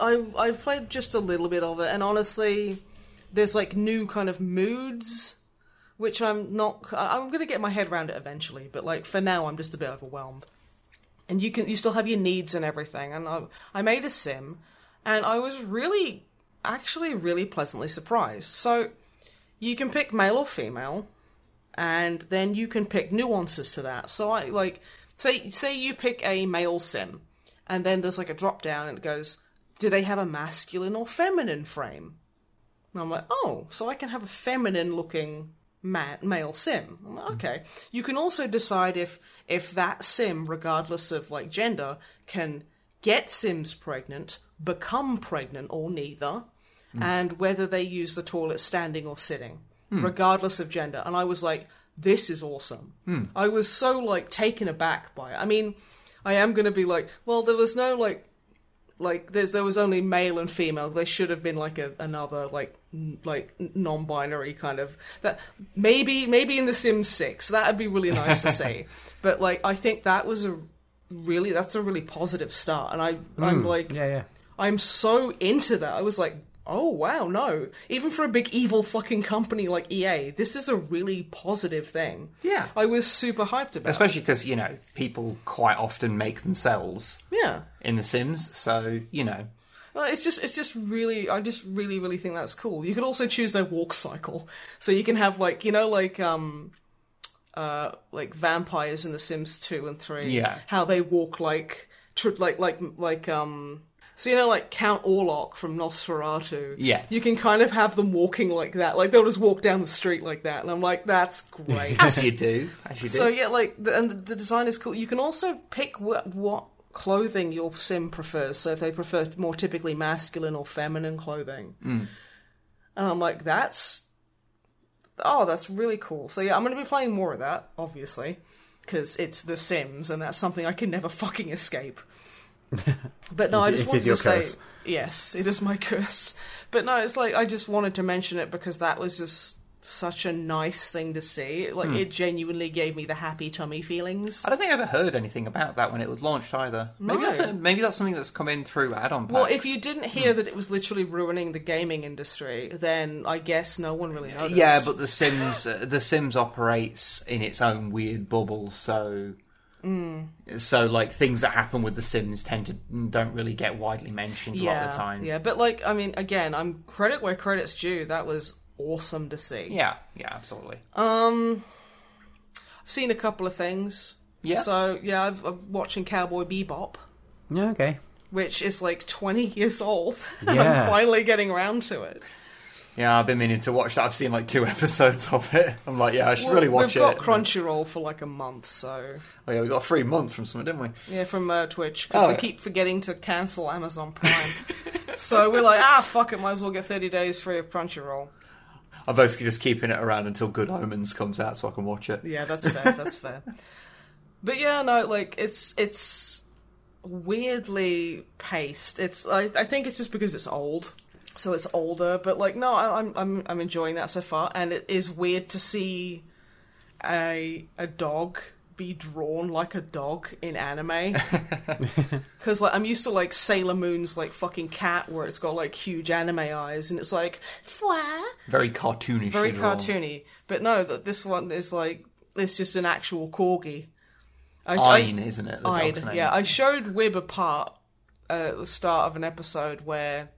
C: I I've played just a little bit of it, and honestly, there's like new kind of moods, which I'm not. I'm gonna get my head around it eventually, but like for now, I'm just a bit overwhelmed. And you can you still have your needs and everything, and I I made a sim, and I was really actually really pleasantly surprised. So you can pick male or female, and then you can pick nuances to that. So I like say say you pick a male sim, and then there's like a drop down and it goes, do they have a masculine or feminine frame? And I'm like, oh, so I can have a feminine looking ma- male sim. I'm like, okay. You can also decide if if that sim, regardless of like gender, can get sims pregnant, become pregnant, or neither, Mm. and whether they use the toilet standing or sitting, mm. regardless of gender. And I was like, this is awesome. Mm. I was so like taken aback by it. I mean, I am going to be like, well, there was no like like there's there was only male and female. There should have been like a another like n- like non-binary kind of that maybe maybe in The Sims Six that'd be really nice to see. But like I think that was a really that's a really positive start, and I I'm like
A: Yeah, yeah.
C: I'm so into that. I was like. Oh wow, no. Even for a big evil fucking company like EA, this is a really positive thing.
B: Yeah.
C: I was super hyped about it.
B: Especially because, you know, people quite often make themselves
C: Yeah.
B: in The Sims, so, you know.
C: Well, it's just it's just really I just really really think that's cool. You could also choose their walk cycle, so you can have like you know like um uh like vampires in The Sims two and three.
B: Yeah.
C: how they walk like tr- like like like um. So you know, like Count Orlok from Nosferatu.
B: Yeah.
C: You can kind of have them walking like that, like they'll just walk down the street like that, and I'm like, that's great.
B: As you do. As you do.
C: So yeah, like the, and the, the design is cool. You can also pick what, what clothing your sim prefers. So if they prefer more typically masculine or feminine clothing,
B: Mm.
C: and I'm like, that's oh, that's really cool. So yeah, I'm going to be playing more of that, obviously, because it's The Sims, and that's something I can never fucking escape. But no, I just wanted to say
A: curse.
C: yes, it is my curse. But no, it's like I just wanted to mention it because that was just such a nice thing to see. Like it genuinely gave me the happy tummy feelings.
B: I don't think I ever heard anything about that when it was launched either. Maybe
C: No.
B: that's a, maybe that's something that's come in through add-on packs.
C: Well, if you didn't hear that it was literally ruining the gaming industry, then I guess no one really noticed.
B: yeah, but The Sims, uh, The Sims operates in its own weird bubble, so
C: Mm.
B: so like things that happen with The Sims tend to don't really get widely mentioned a lot of the time.
C: yeah. But like, I mean, again, I'm credit where credit's due. That was awesome to see.
B: yeah, yeah, absolutely.
C: Um, I've seen a couple of things.
B: Yeah.
C: So yeah, I've, I'm watching Cowboy Bebop.
A: Yeah, okay.
C: which is like 20 years old.
A: Yeah.
C: I'm finally getting around to it.
B: Yeah, I've been meaning to watch that. I've seen like two episodes of it. I'm like, yeah, I should really watch it.
C: We've got
B: it.
C: Crunchyroll for like a month, so
B: Oh yeah, we got a free month from something, didn't we?
C: yeah, from uh, Twitch because
B: Oh,
C: we
B: yeah.
C: keep forgetting to cancel Amazon Prime. so we're like, ah, fuck it, might as well get 30 days free of Crunchyroll.
B: I'm basically just keeping it around until Good Omens comes out so I can watch it.
C: Yeah, that's fair. that's fair. But yeah, no, like it's it's weirdly paced. It's I, I think it's just because it's old, so it's older. But like, no, I, I'm I'm I'm enjoying that so far, and it is weird to see a a dog be drawn like a dog in anime. Because like I'm used to like Sailor Moon's like fucking cat, where it's got like huge anime eyes, and it's like fwa
B: Very cartoonish.
C: very
B: drawn.
C: cartoony. But no, th- this one is like it's just an actual corgi. I,
B: Ein, isn't it? The
C: I,
B: dog's name.
C: yeah, I showed Wib a part uh, at the start of an episode where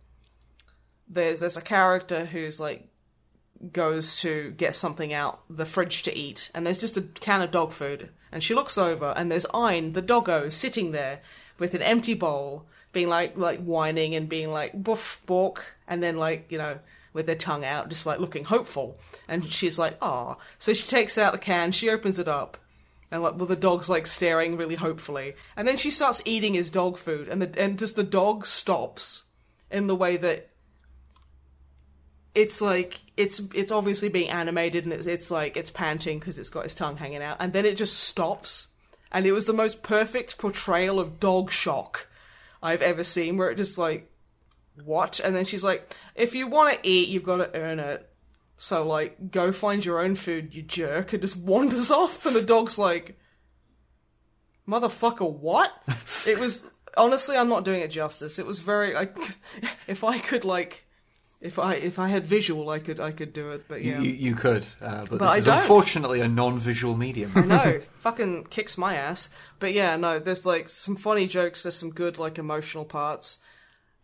C: there's there's a character who's like goes to get something out the fridge to eat, and there's just a can of dog food, and she looks over, and there's Ein, the doggo, sitting there with an empty bowl, being like like whining and being like boof bork, and then like you know with their tongue out, just like looking hopeful, and she's like ah, so she takes out the can, she opens it up. And like, well, the dog's like staring really hopefully, and then she starts eating his dog food, and the and just the dog stops in the way that it's like it's it's obviously being animated and it's it's like it's panting because it's got its tongue hanging out. And then it just stops. And it was the most perfect portrayal of dog shock I've ever seen where it just like what and then she's like if you want to eat you've got to earn it. So like go find your own food you jerk and just wanders off. And the dog's like motherfucker what? It was honestly I'm not doing it justice. It was very like if I could like if I if I had visual, I could I could do it. But
B: You,
C: yeah,
B: you, you could, uh, but,
C: But
B: this
C: I
B: is
C: don't.
B: unfortunately a non-visual medium.
C: no, fucking kicks my ass. But yeah, no, there's like some funny jokes. There's some good like emotional parts.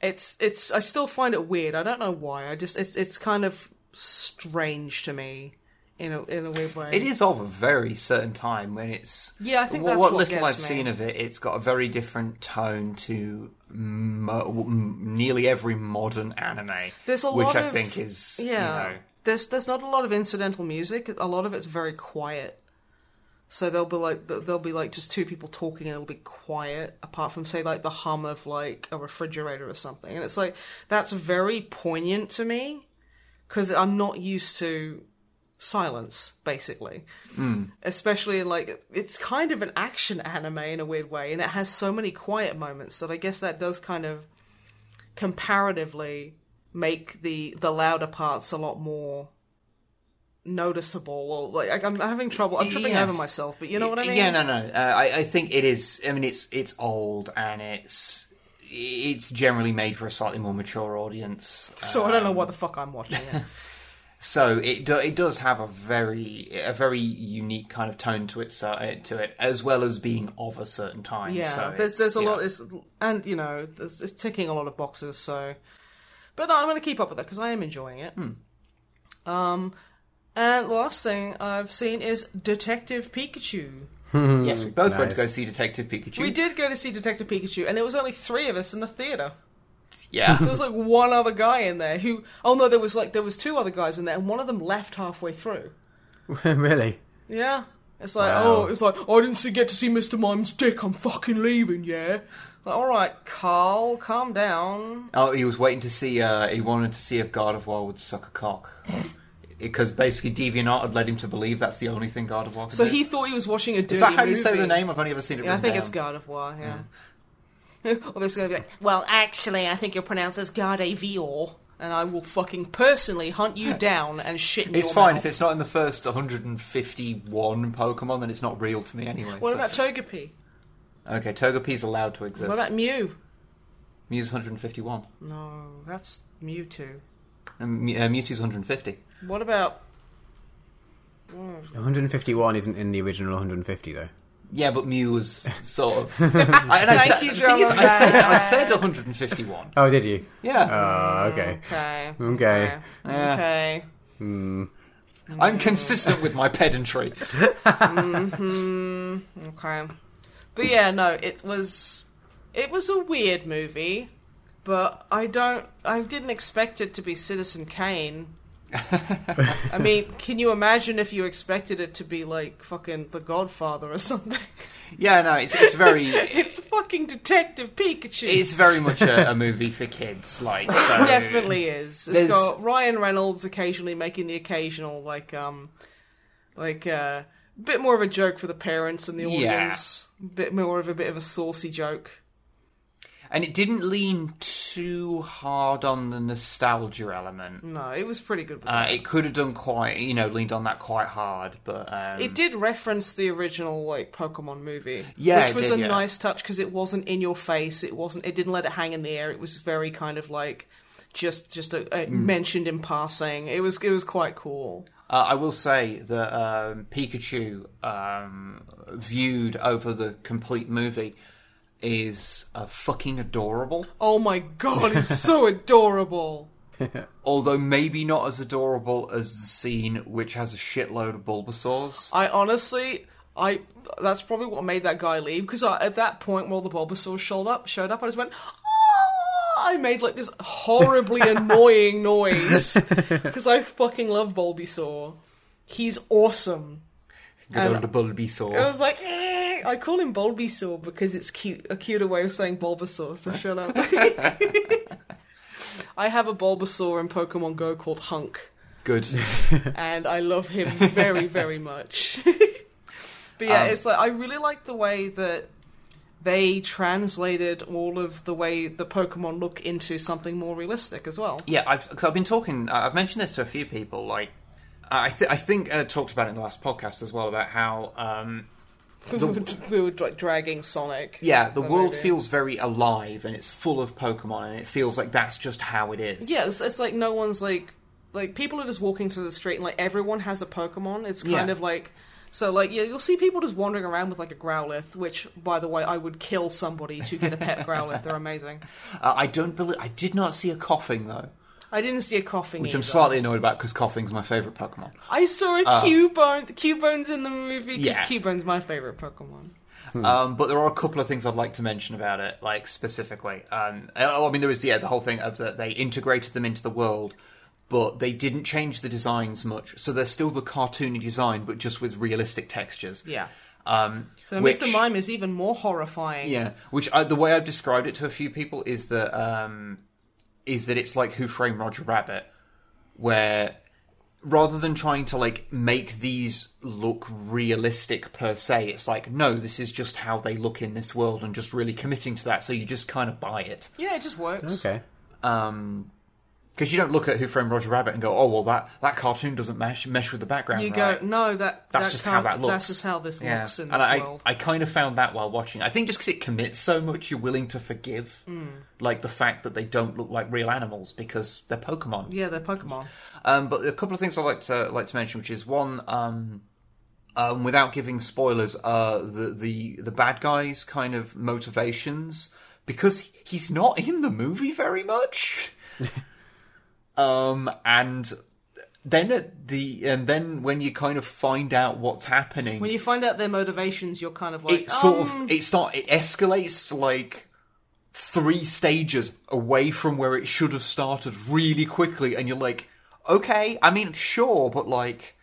C: It's it's. I still find it weird. I don't know why. I just it's it's kind of strange to me in a in a weird way.
B: It is of a very certain time when it's.
C: Yeah, I think
B: what, what
C: what
B: little I've
C: me.
B: seen of it. It's got a very different tone to mo- nearly every modern anime,
C: There's a
B: which
C: lot
B: I
C: of
B: think is
C: yeah.
B: You know,
C: There's there's not a lot of incidental music. A lot of it's very quiet. So there'll be like there'll be like just two people talking and it'll be quiet apart from say like the hum of like a refrigerator or something. And it's like that's very poignant to me because I'm not used to silence basically. Especially like it's kind of an action anime in a weird way and it has so many quiet moments that I guess that does kind of comparatively make the the louder parts a lot more noticeable or like I'm having trouble I'm tripping
B: Yeah.
C: over myself but you know what I mean
B: Yeah, no, no. Uh, I, I think it is. I mean, it's it's old and it's it's generally made for a slightly more mature audience.
C: so I don't know
B: Um,
C: what the fuck I'm watching yeah.
B: So it do, it does have a very a very unique kind of tone to it so, uh, to it as well as being of a certain time.
C: yeah
B: so
C: there's there's a
B: yeah.
C: lot it's, and you know there's, it's ticking a lot of boxes so but no, I'm going to keep up with it because I am enjoying it
B: Hmm.
C: um and the last thing I've seen is Detective Pikachu
B: yes, we both went to go see Detective Pikachu.
C: We did go to see Detective Pikachu, and there was only three of us in the theater.
B: Yeah.
C: There was like one other guy in there who. Oh no, there was like there was two other guys in there, and one of them left halfway through.
A: really?
C: Yeah. It's like,
A: Wow.
C: oh, it's like, I didn't see, get to see Mr. Mime's dick, I'm fucking leaving, yeah? Like, alright, Carl, calm down.
B: Oh, he was waiting to see. Uh, he wanted to see if Gardevoir would suck a cock. Because basically, DeviantArt had led him to believe that's the only thing Gardevoir could
C: So
B: do.
C: he thought he was watching a dirty
B: Is that how you
C: movie.
B: say the name? I've only ever seen it.
C: Yeah, I
B: written
C: think
B: down.
C: it's Gardevoir, yeah. or this gonna be like, well, actually, I think you're pronounced as God of War, and I will fucking personally hunt you down and shit in
B: It's
C: your
B: fine
C: mouth.
B: if it's not in the first 151 Pokemon, then it's not real to me anyway.
C: What
B: so-
C: about Togepi?
B: Okay, Togepi's allowed to exist.
C: What about Mew?
B: Mew's 151,
C: No, that's Mewtwo.
B: and Mew- uh, Mewtwo's 150.
C: What about
A: 151 isn't in the original 150 though.
B: Yeah, but Mew was sort of. I, and I
C: Thank
B: said,
C: you,
B: the thing is, I said, I said 151.
A: Oh, did you?
B: Yeah,
A: Oh, okay.
C: Okay.
A: Okay.
B: Yeah.
C: Okay.
A: Hmm.
B: I'm consistent with my pedantry.
C: Okay. But yeah, no, it was it was a weird movie, but I don't I didn't expect it to be Citizen Kane. I mean, can you imagine if you expected it to be like fucking The Godfather or something?
B: Yeah, no, it's it's very
C: it's fucking Detective Pikachu.
B: it's very much a, a movie for kids. Like so,
C: definitely is. It's
B: There's-
C: got Ryan Reynolds occasionally making the occasional like um like uh bit more of a joke for the parents and the
B: Yeah.
C: audience. Bit more of a bit of a saucy joke.
B: And it didn't lean too hard on the nostalgia element.
C: No, it was pretty good.
B: Uh, it could have done quite, you know, leaned on that quite hard, but um,
C: It did reference the original like Pokemon movie,
B: Yeah,
C: which was
B: did,
C: a
B: yeah.
C: nice touch because it wasn't in your face. It wasn't. It didn't let it hang in the air. It was very kind of like just just a, a
B: Mm.
C: mentioned in passing. It was it was quite cool.
B: Uh, I will say that um, Pikachu, um, viewed over the complete movie, is uh, fucking adorable.
C: Oh my god, it's so adorable.
B: Although maybe not as adorable as the scene which has a shitload of Bulbasaurs.
C: I honestly, I that's probably what made that guy leave because at that point, while the Bulbasaur showed up, showed up, I just went. "Ah!" I made like this horribly annoying noise because I fucking love Bulbasaur. He's awesome.
B: Good
C: And-
B: old Bulbasaur.
C: I was like, "Eh." I call him Bulbasaur because it's cute, a cuter way of saying Bulbasaur. So shut up. I have a Bulbasaur in Pokemon Go called Hunk
B: Good.
C: and I love him very, very much. but yeah,
B: Um,
C: it's like I really like the way that they translated all of the way the Pokemon look into something more realistic as well.
B: Yeah, I've, cause I've been talking. I've mentioned this to a few people. Like, I, th- I think I talked about it in the last podcast as well about how, um,
C: we were- we were like, dragging Sonic.
B: yeah, the world
C: maybe.
B: feels very alive and it's full of Pokemon, and it feels like that's just how it is.
C: Yeah, it's, it's like no one's like like people are just walking through the street and like everyone has a Pokemon. It's kind
B: Yeah.
C: of like so like yeah, you'll see people just wandering around with like a Growlithe, which by the way I would kill somebody to get a pet Growlithe. They're amazing.
B: Uh, I don't believe. I did not see a Koffing though,
C: I didn't see a Koffing.
B: which I'm slightly annoyed about because Koffing's my favorite Pokemon.
C: I saw a
B: Uh,
C: Cubone. Cubone's in the movie because
B: Yeah.
C: Cubone's my favorite Pokemon.
B: Um, but there are a couple of things I'd like to mention about it, like specifically. Um, I I mean, there was yeah the whole thing of that they integrated them into the world, but they didn't change the designs much, so they're still the cartoony design, but just with realistic textures.
C: Yeah.
B: Um,
C: So
B: which,
C: Mr. Mime is even more horrifying.
B: Yeah, which I, the way I've described it to a few people is that um, is that it's like Who Framed Roger Rabbit, where rather than trying to like make these look realistic per se, it's like no, this is just how they look in this world, and just really committing to that, so you just kind of buy it.
C: Yeah, it just works.
A: Okay.
B: Um, because you don't look at Who Framed Roger Rabbit and go, oh well, that that cartoon doesn't mesh mesh with the background.
C: You
B: right.
C: go, no, that
B: That's
C: that
B: just how that looks.
C: That's just how this
B: Yeah.
C: looks in
B: and
C: this
B: I,
C: world.
B: I kind of found that while watching. I think just because it commits so much, you're willing to forgive,
C: Hmm.
B: like the fact that they don't look like real animals because they're Pokemon.
C: yeah, they're Pokemon.
B: Um, but a couple of things I'd like to like to mention, which is one, um, um, without giving spoilers, uh, the the the bad guys' kind of motivations because he's not in the movie very much. um, and then at the and then when you kind of find out what's happening,
C: When you find out their motivations, you're kind of like,
B: it sort
C: um,
B: of it start it escalates like three stages away from where it should have started really quickly, and you're like, okay, I mean, sure, but like,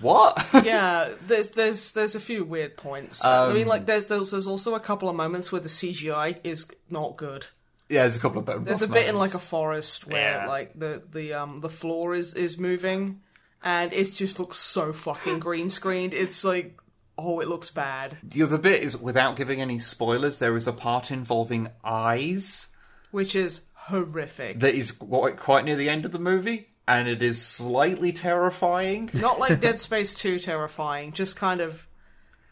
B: what?
C: yeah, there's there's there's a few weird points. I
B: Um,
C: mean, like there's, there's there's also a couple of moments where the CGI is not good.
B: Yeah, there's a couple of
C: There's a bit in like a forest where
B: Yeah.
C: like the the um the floor is is moving, and it just looks so fucking green screened. It's like, oh, it looks bad.
B: The other bit is without giving any spoilers, there is a part involving eyes
C: which is horrific.
B: that is quite, quite near the end of the movie, and it is slightly terrifying.
C: Not like Dead Space 2 terrifying, just kind of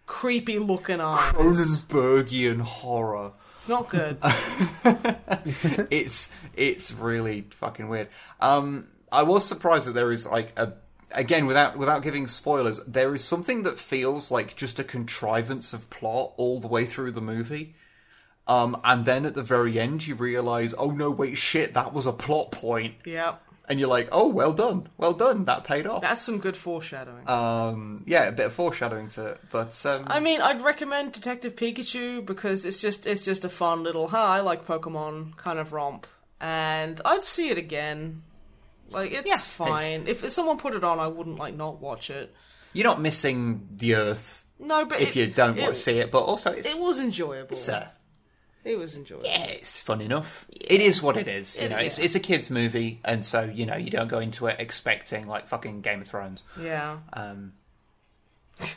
C: creepy looking eyes.
B: Cronenbergian horror.
C: It's not good.
B: it's it's really fucking weird. Um, I was surprised that there is like a again without without giving spoilers, there is something that feels like just a contrivance of plot all the way through the movie. Um, and then at the very end, you realize, oh no, wait, shit, that was a plot point,
C: yeah.
B: And you're like, oh, well done, well done, that paid off.
C: That's some good foreshadowing.
B: Um, yeah, a bit of foreshadowing to it, but um,
C: I mean, I'd recommend Detective Pikachu because it's just it's just a fun little hi, I like Pokemon kind of romp, and I'd see it again. Like it's
B: Yeah,
C: fine. If, if someone put it on, I wouldn't like not watch it.
B: you're not missing the Earth
C: No, but
B: if
C: it-
B: you don't
C: it,
B: want to see it, but also it's,
C: It was enjoyable.
B: it's, uh,
C: It was enjoyable.
B: yeah, it's fun enough. It is what it is. You know, it's it's a kids' movie, and so you know you don't go into it expecting like fucking Game of Thrones.
C: Yeah.
B: Um,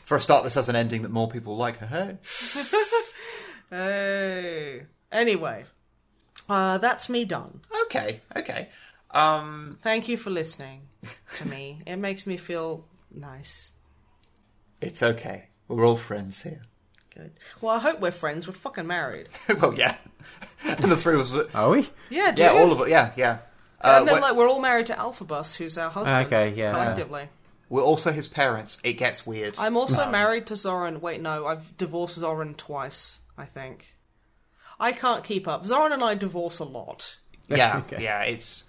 B: for a start, this has an ending that more people like. Hey,
C: Hey. Anyway, uh, that's me done.
B: okay, okay. Um,
C: Thank you for listening to me. it makes me feel nice.
B: it's okay. We're all friends here.
C: Good. Well, I hope we're friends. We're fucking married.
B: well, yeah, and the three of us.
A: Are we?
C: Yeah, dude.
B: Yeah, all of it. Yeah, yeah. Uh,
C: and then,
B: we're,
C: like, we're all married to Alphabus, who's our husband.
A: Okay, yeah.
C: Collectively.
B: we're also his parents. It gets weird.
C: I'm also married to Zoran. Wait, no, I've divorced Zoran twice, I think. I can't keep up. Zoran and I divorce a lot.
B: yeah,
A: Okay.
B: yeah. It's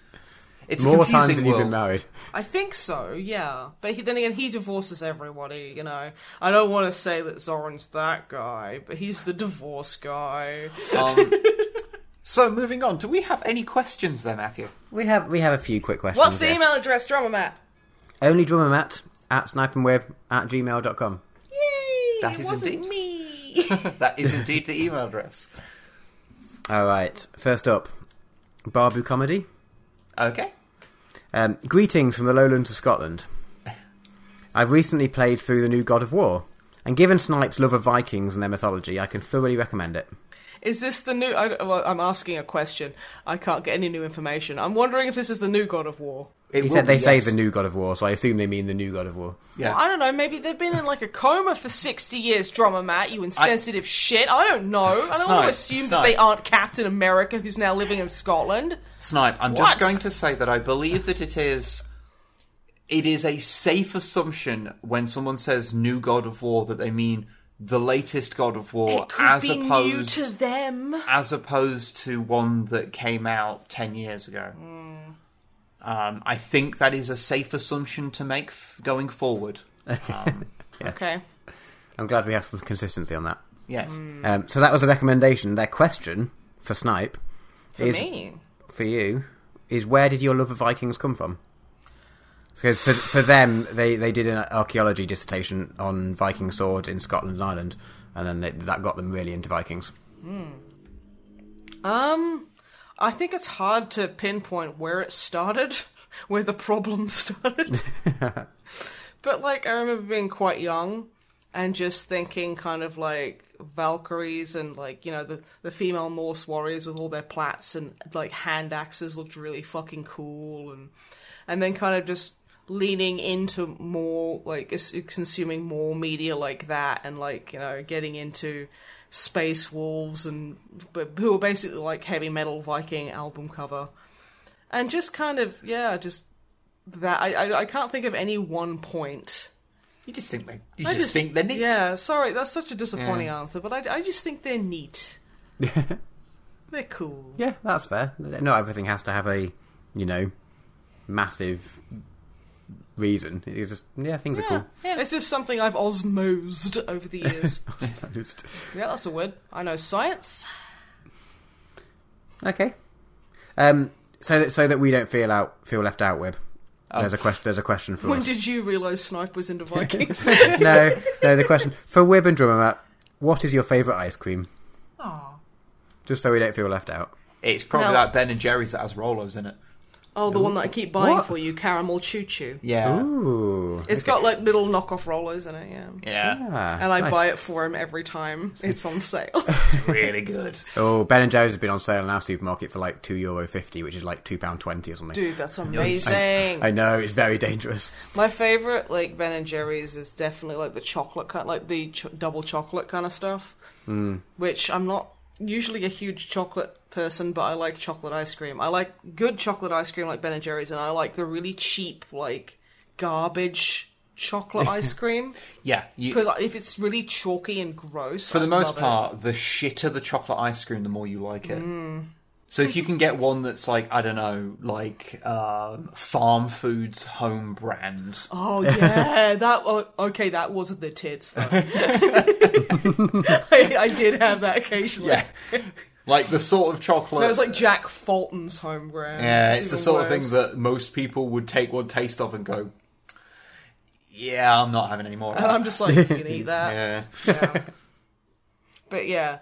B: it's
A: More
B: confusing
A: times than you've been married.
C: I think so, yeah. But he, then again, he divorces everybody, you know. I don't want to say that Zoran's that guy, but he's the divorce guy.
B: Um, so moving on, do we have any questions there, Matthew?
A: We have we have a few quick questions.
C: What's the
A: yes.
C: email address, Drummer Matt?
A: Only drummer Matt at snipeandwib at gmail.com.
C: Yay!
B: That
C: it
B: is
C: wasn't
B: indeed-
C: me.
B: That is indeed the email address.
A: All right. First up, Barbu comedy.
B: Okay.
A: Um, greetings from the lowlands of Scotland. I've recently played through the new God of War, and given Snipe's love of Vikings and their mythology, I can thoroughly recommend it.
C: Is this the new? I, I'm asking a question. I can't get any new information. I'm wondering if this is the new God of War.
B: It
A: He
B: will
A: said they
B: be,
A: say
B: yes.
A: the new God of War, so I assume they mean the new God of War.
B: Yeah.
C: I don't know. Maybe they've been in like a coma for sixty years, Drummer Matt. You insensitive shit. I don't know. I don't want to assume that they aren't Captain America, who's now living in Scotland.
B: Snipe, I'm
C: What?
B: just going to say that I believe that it is. It is a safe assumption when someone says "new God of War" that they mean the latest God of War,
C: It could
B: as
C: be
B: opposed
C: new to them.
B: as opposed to one that came out ten years ago. Hmm. Um, I think that is a safe assumption to make f- going forward. Um,
C: Okay.
A: I'm glad we have some consistency on that.
B: yes.
A: Um, so that was a recommendation. Their question for Snipe
C: For
A: is
C: me.
A: for you is where did your love of Vikings come from? Because for, for them, they, they did an archaeology dissertation on Viking swords in Scotland and Ireland, and then they, that got them really into Vikings.
C: Um, I think it's hard to pinpoint where it started, where the problem started. but like, I remember being quite young and just thinking, kind of like Valkyries and like you know the the female Norse warriors with all their plats and like hand axes looked really fucking cool, and and then kind of just leaning into more like consuming more media like that and like you know getting into space wolves and but who are basically like heavy metal viking album cover and just kind of yeah just that i i, I can't think of any one point
B: You just think they. You
C: I
B: just, think they're neat.
C: yeah sorry that's such a disappointing
B: Yeah.
C: answer but I, I just think they're neat they're cool
A: Yeah, that's fair. Not everything has to have a, you know, massive reason. It's just yeah, things are
C: Yeah.
A: cool.
C: This is something I've osmosed over the years.
A: Just-
C: yeah, that's a word. I know science.
A: okay. Um. So that so that we don't feel out feel left out. Wib.
B: Oh.
A: There's a question. There's a question for
C: When
A: us.
C: did you realise Snipe was into Vikings?
A: no, no. The question for Wib and Drummer Matt. What is your favourite ice cream?
C: Aw.
A: Just so we don't feel left out.
B: It's probably
C: No.
B: like Ben and Jerry's that has Rolos in it.
C: Oh, the one that I keep buying
A: What?
C: for you, caramel chew chew.
B: Yeah.
A: Ooh.
C: It's got like little knockoff Rolos in it, yeah.
B: Yeah.
A: Ah,
C: And I
A: nice.
C: buy it for him every time it's on sale.
B: It's really good.
A: Oh, Ben and Jerry's has been on sale in our supermarket for like two euro fifty, which is like two pound twenty or something.
C: Dude, that's amazing.
A: I know it's very dangerous.
C: My favorite, like Ben and Jerry's, is definitely like the chocolate kind, like the ch- double chocolate kind of stuff. Mm. Which I'm not usually a huge chocolate person, but I like chocolate ice cream. I like good chocolate ice cream, like Ben and Jerry's, and I like the really cheap, like garbage chocolate ice cream.
B: Yeah. You,
C: Because if it's really chalky and gross,
B: for the most
C: love it.
B: part, the shitter the chocolate ice cream, the more you like it. Mm. So if you can get one that's like I don't know, like um, Farmfoods home brand,
C: Oh yeah, that oh, okay. That wasn't the tits though. I, I did have that occasionally.
B: yeah, like the sort of chocolate.
C: That was like Jack Fulton's home brand.
B: yeah, it's the
C: even
B: sort of
C: worse.
B: thing that most people would take one taste of and go, "Yeah, I'm not having any more."
C: And. I'm just like, you can eat that.
B: yeah.
C: Yeah. But yeah,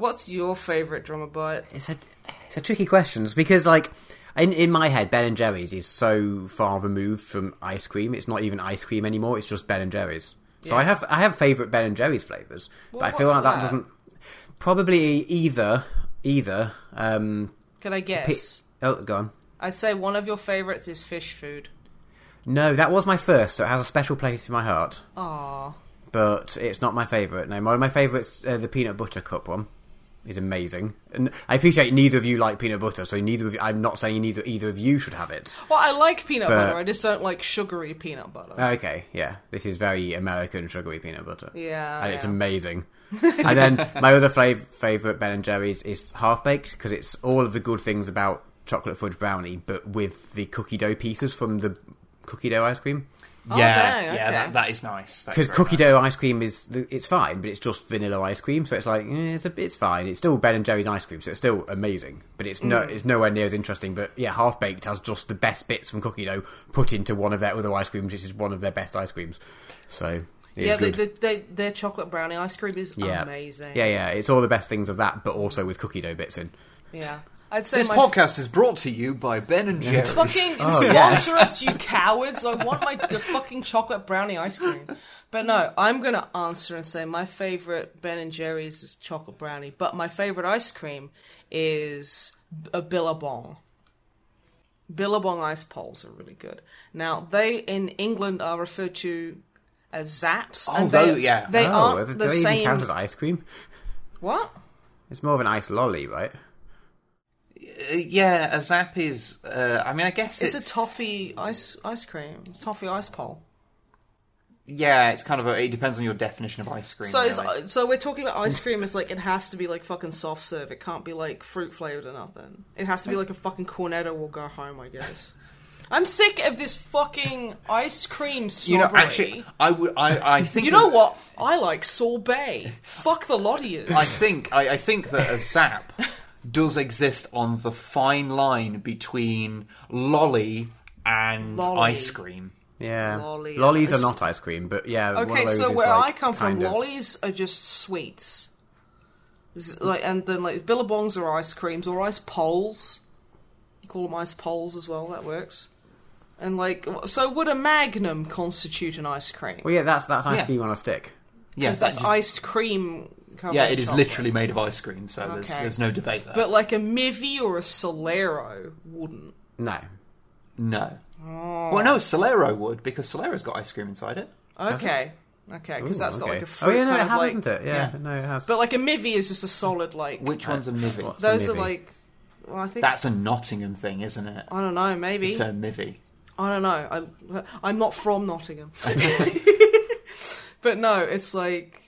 C: what's your favorite drummer bite?
A: It's a it's a tricky question because like in in my head, Ben and Jerry's is so far removed from ice cream. It's not even ice cream anymore. It's just Ben and Jerry's. So I have I have favourite Ben and Jerry's flavors,
C: Well,
A: but I feel like that,
C: that?
A: doesn't probably either either. Um,
C: Can I guess?
A: oh, go on.
C: I'd say one of your favorites is fish food.
A: No, that was my first, so it has a special place in my heart.
C: Aww.
A: But it's not my favourite. No, one of my favourites, uh, the peanut butter cup one, is amazing. And I appreciate neither of you like peanut butter, so neither of you, I'm not saying neither either of you should have it.
C: Well, I like peanut
A: But-
C: butter. I just don't like sugary peanut butter.
A: Oh, okay, yeah, this is very American sugary peanut butter.
C: yeah.
A: and it's
C: yeah.
A: amazing. and then my other flav- favorite Ben and Jerry's is half baked because it's all of the good things about chocolate fudge brownie, but with the cookie dough pieces from the cookie dough ice cream.
C: Oh,
B: yeah,
C: dang,
B: yeah, that, that is nice.
A: Because cookie
B: nice.
A: dough ice cream is it's fine, but it's just vanilla ice cream, so it's like eh, it's a, it's fine. It's still Ben and Jerry's ice cream, so it's still amazing, but it's no
C: Mm.
A: it's nowhere near as interesting. But yeah, half baked has just the best bits from cookie dough put into one of their other ice creams, which is one of their best ice creams. So it's
C: yeah,
A: good.
C: the, the, their chocolate brownie ice cream is
A: Yeah.
C: amazing.
A: Yeah, yeah, it's all the best things of that, but also with cookie dough bits in.
C: Yeah. I'd say
B: This
C: my
B: podcast is brought to you by Ben and Jerry's.
C: Fucking
A: Oh,
C: sponsor us, you cowards! I want my the fucking chocolate brownie ice cream. But no, I'm gonna answer and say my favorite Ben and Jerry's is chocolate brownie, but my favorite ice cream is a Billabong. Billabong ice poles are really good. Now they in England are referred to as Zaps.
B: Oh,
C: and
B: tho-
C: they,
B: yeah.
C: they
A: oh,
C: aren't
A: do
C: the
A: they
C: same.
A: even count as ice cream?
C: What?
A: It's more of an ice lolly, right?
B: Uh, yeah, a zap is. Uh, I mean, I guess
C: It's
B: it's,
C: a toffee ice ice cream. It's toffee ice pole.
B: yeah. It's kind of a. It depends on your definition of ice cream.
C: So
B: really.
C: so we're talking about ice cream as like it has to be like fucking soft serve. It can't be like fruit flavored or nothing. It has to be like a fucking cornetto will go home. I guess. I'm sick of this fucking ice cream
B: you know, actually, I would. I, I think.
C: You know what? I like sorbet. Fuck the lot of you.
B: I think. I, I think that a zap does exist on the fine line between lolly and
C: Lolly.
B: ice cream.
A: Yeah.
C: Lolly.
A: Lollies are not ice cream, but yeah. one
C: Okay,
A: of those
C: so
A: is
C: where
A: like
C: I come from,
A: kind of-
C: lollies are just sweets. Z- Like and then like billabongs are ice creams or ice poles. You call them ice poles as well. That works. And like, so would a Magnum constitute an ice cream?
A: Well, yeah, that's that's ice
B: Yeah.
A: cream on a stick.
B: Yeah,
C: Because that's
B: just-
C: iced cream. Covered
B: Yeah, it is
C: chocolate.
B: literally made of ice cream, so there's,
C: Okay.
B: there's no debate there.
C: But like a Mivvi or a Solero wouldn't.
A: No.
B: no.
C: Oh.
B: Well, no, Solero would because Solero's got ice cream inside it.
C: Okay, okay, because that's got
A: okay.
C: like a fruit
A: Oh yeah, no,
C: kind
A: it
C: of
A: has,
C: like.
A: isn't it? Yeah,
B: yeah.
A: no, it has.
C: But like a Mivvi is just a solid like.
B: Which one's a Mivvi?
A: what's a
C: those are
A: Mivvi?
C: like. Well, I think
B: That's a Nottingham thing, isn't it?
C: I don't know. Maybe
B: The term Mivvi.
C: I don't know. I'm I'm not from Nottingham. but no, it's like,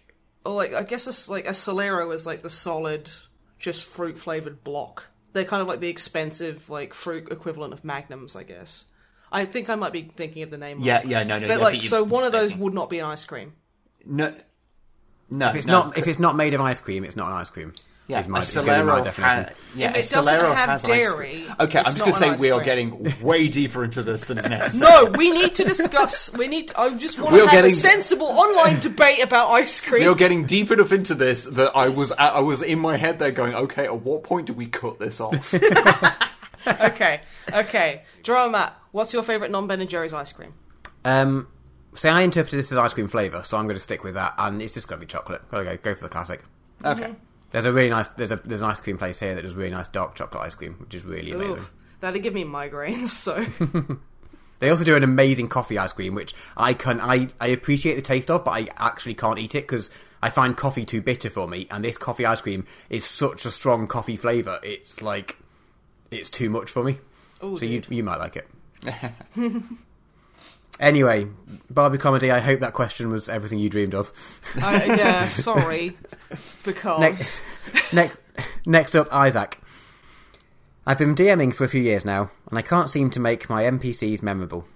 C: or like I guess it's like a Solero is like the solid, just fruit flavored block. They're kind of like the expensive like fruit equivalent of Magnums, I guess. I think I might be thinking of the name.
B: Yeah,
C: wrong.
B: yeah, no, no.
C: But like, so one of those would not be an ice cream.
B: No, no.
A: If it's
B: no,
A: not if it's not made of ice cream, it's not an ice cream.
B: Yeah,
A: is my,
B: a
A: is my
B: Solero
A: definition.
B: ha- yeah,
C: If
B: a
C: it doesn't
B: Solero
C: have
B: has
C: dairy,
B: Okay, I'm just going to say we are getting way deeper into this than is necessary.
C: No, we need to discuss. We need. I just want
B: We
C: to
B: are
C: have a
B: getting-
C: sensible online debate about ice cream.
B: We're getting deep enough into this that I was I was in my head there going, okay, at what point do we cut this off?
C: okay, okay. Drummer Matt, what's your favorite non Ben and Jerry's ice cream?
A: Um, see, I interpreted this as ice cream flavour, so I'm going to stick with that, and it's just going to be chocolate. Got to go go for the classic.
B: okay.
A: There's a really nice there's a there's an ice cream place here that does really nice dark chocolate ice cream, which is really amazing.
C: Ooh, that'd give me migraines. So
A: They also do an amazing coffee ice cream, which I can I, I appreciate the taste of, but I actually can't eat it because I find coffee too bitter for me. And this coffee ice cream is such a strong coffee flavour. It's like it's too much for me.
C: Ooh,
A: so you you might like it. anyway, Barbie comedy. I hope that question was everything you dreamed of.
C: I, yeah, sorry, because
A: Next, next, next up, Isaac. I've been DMing for a few years now, and I can't seem to make my NPCs memorable.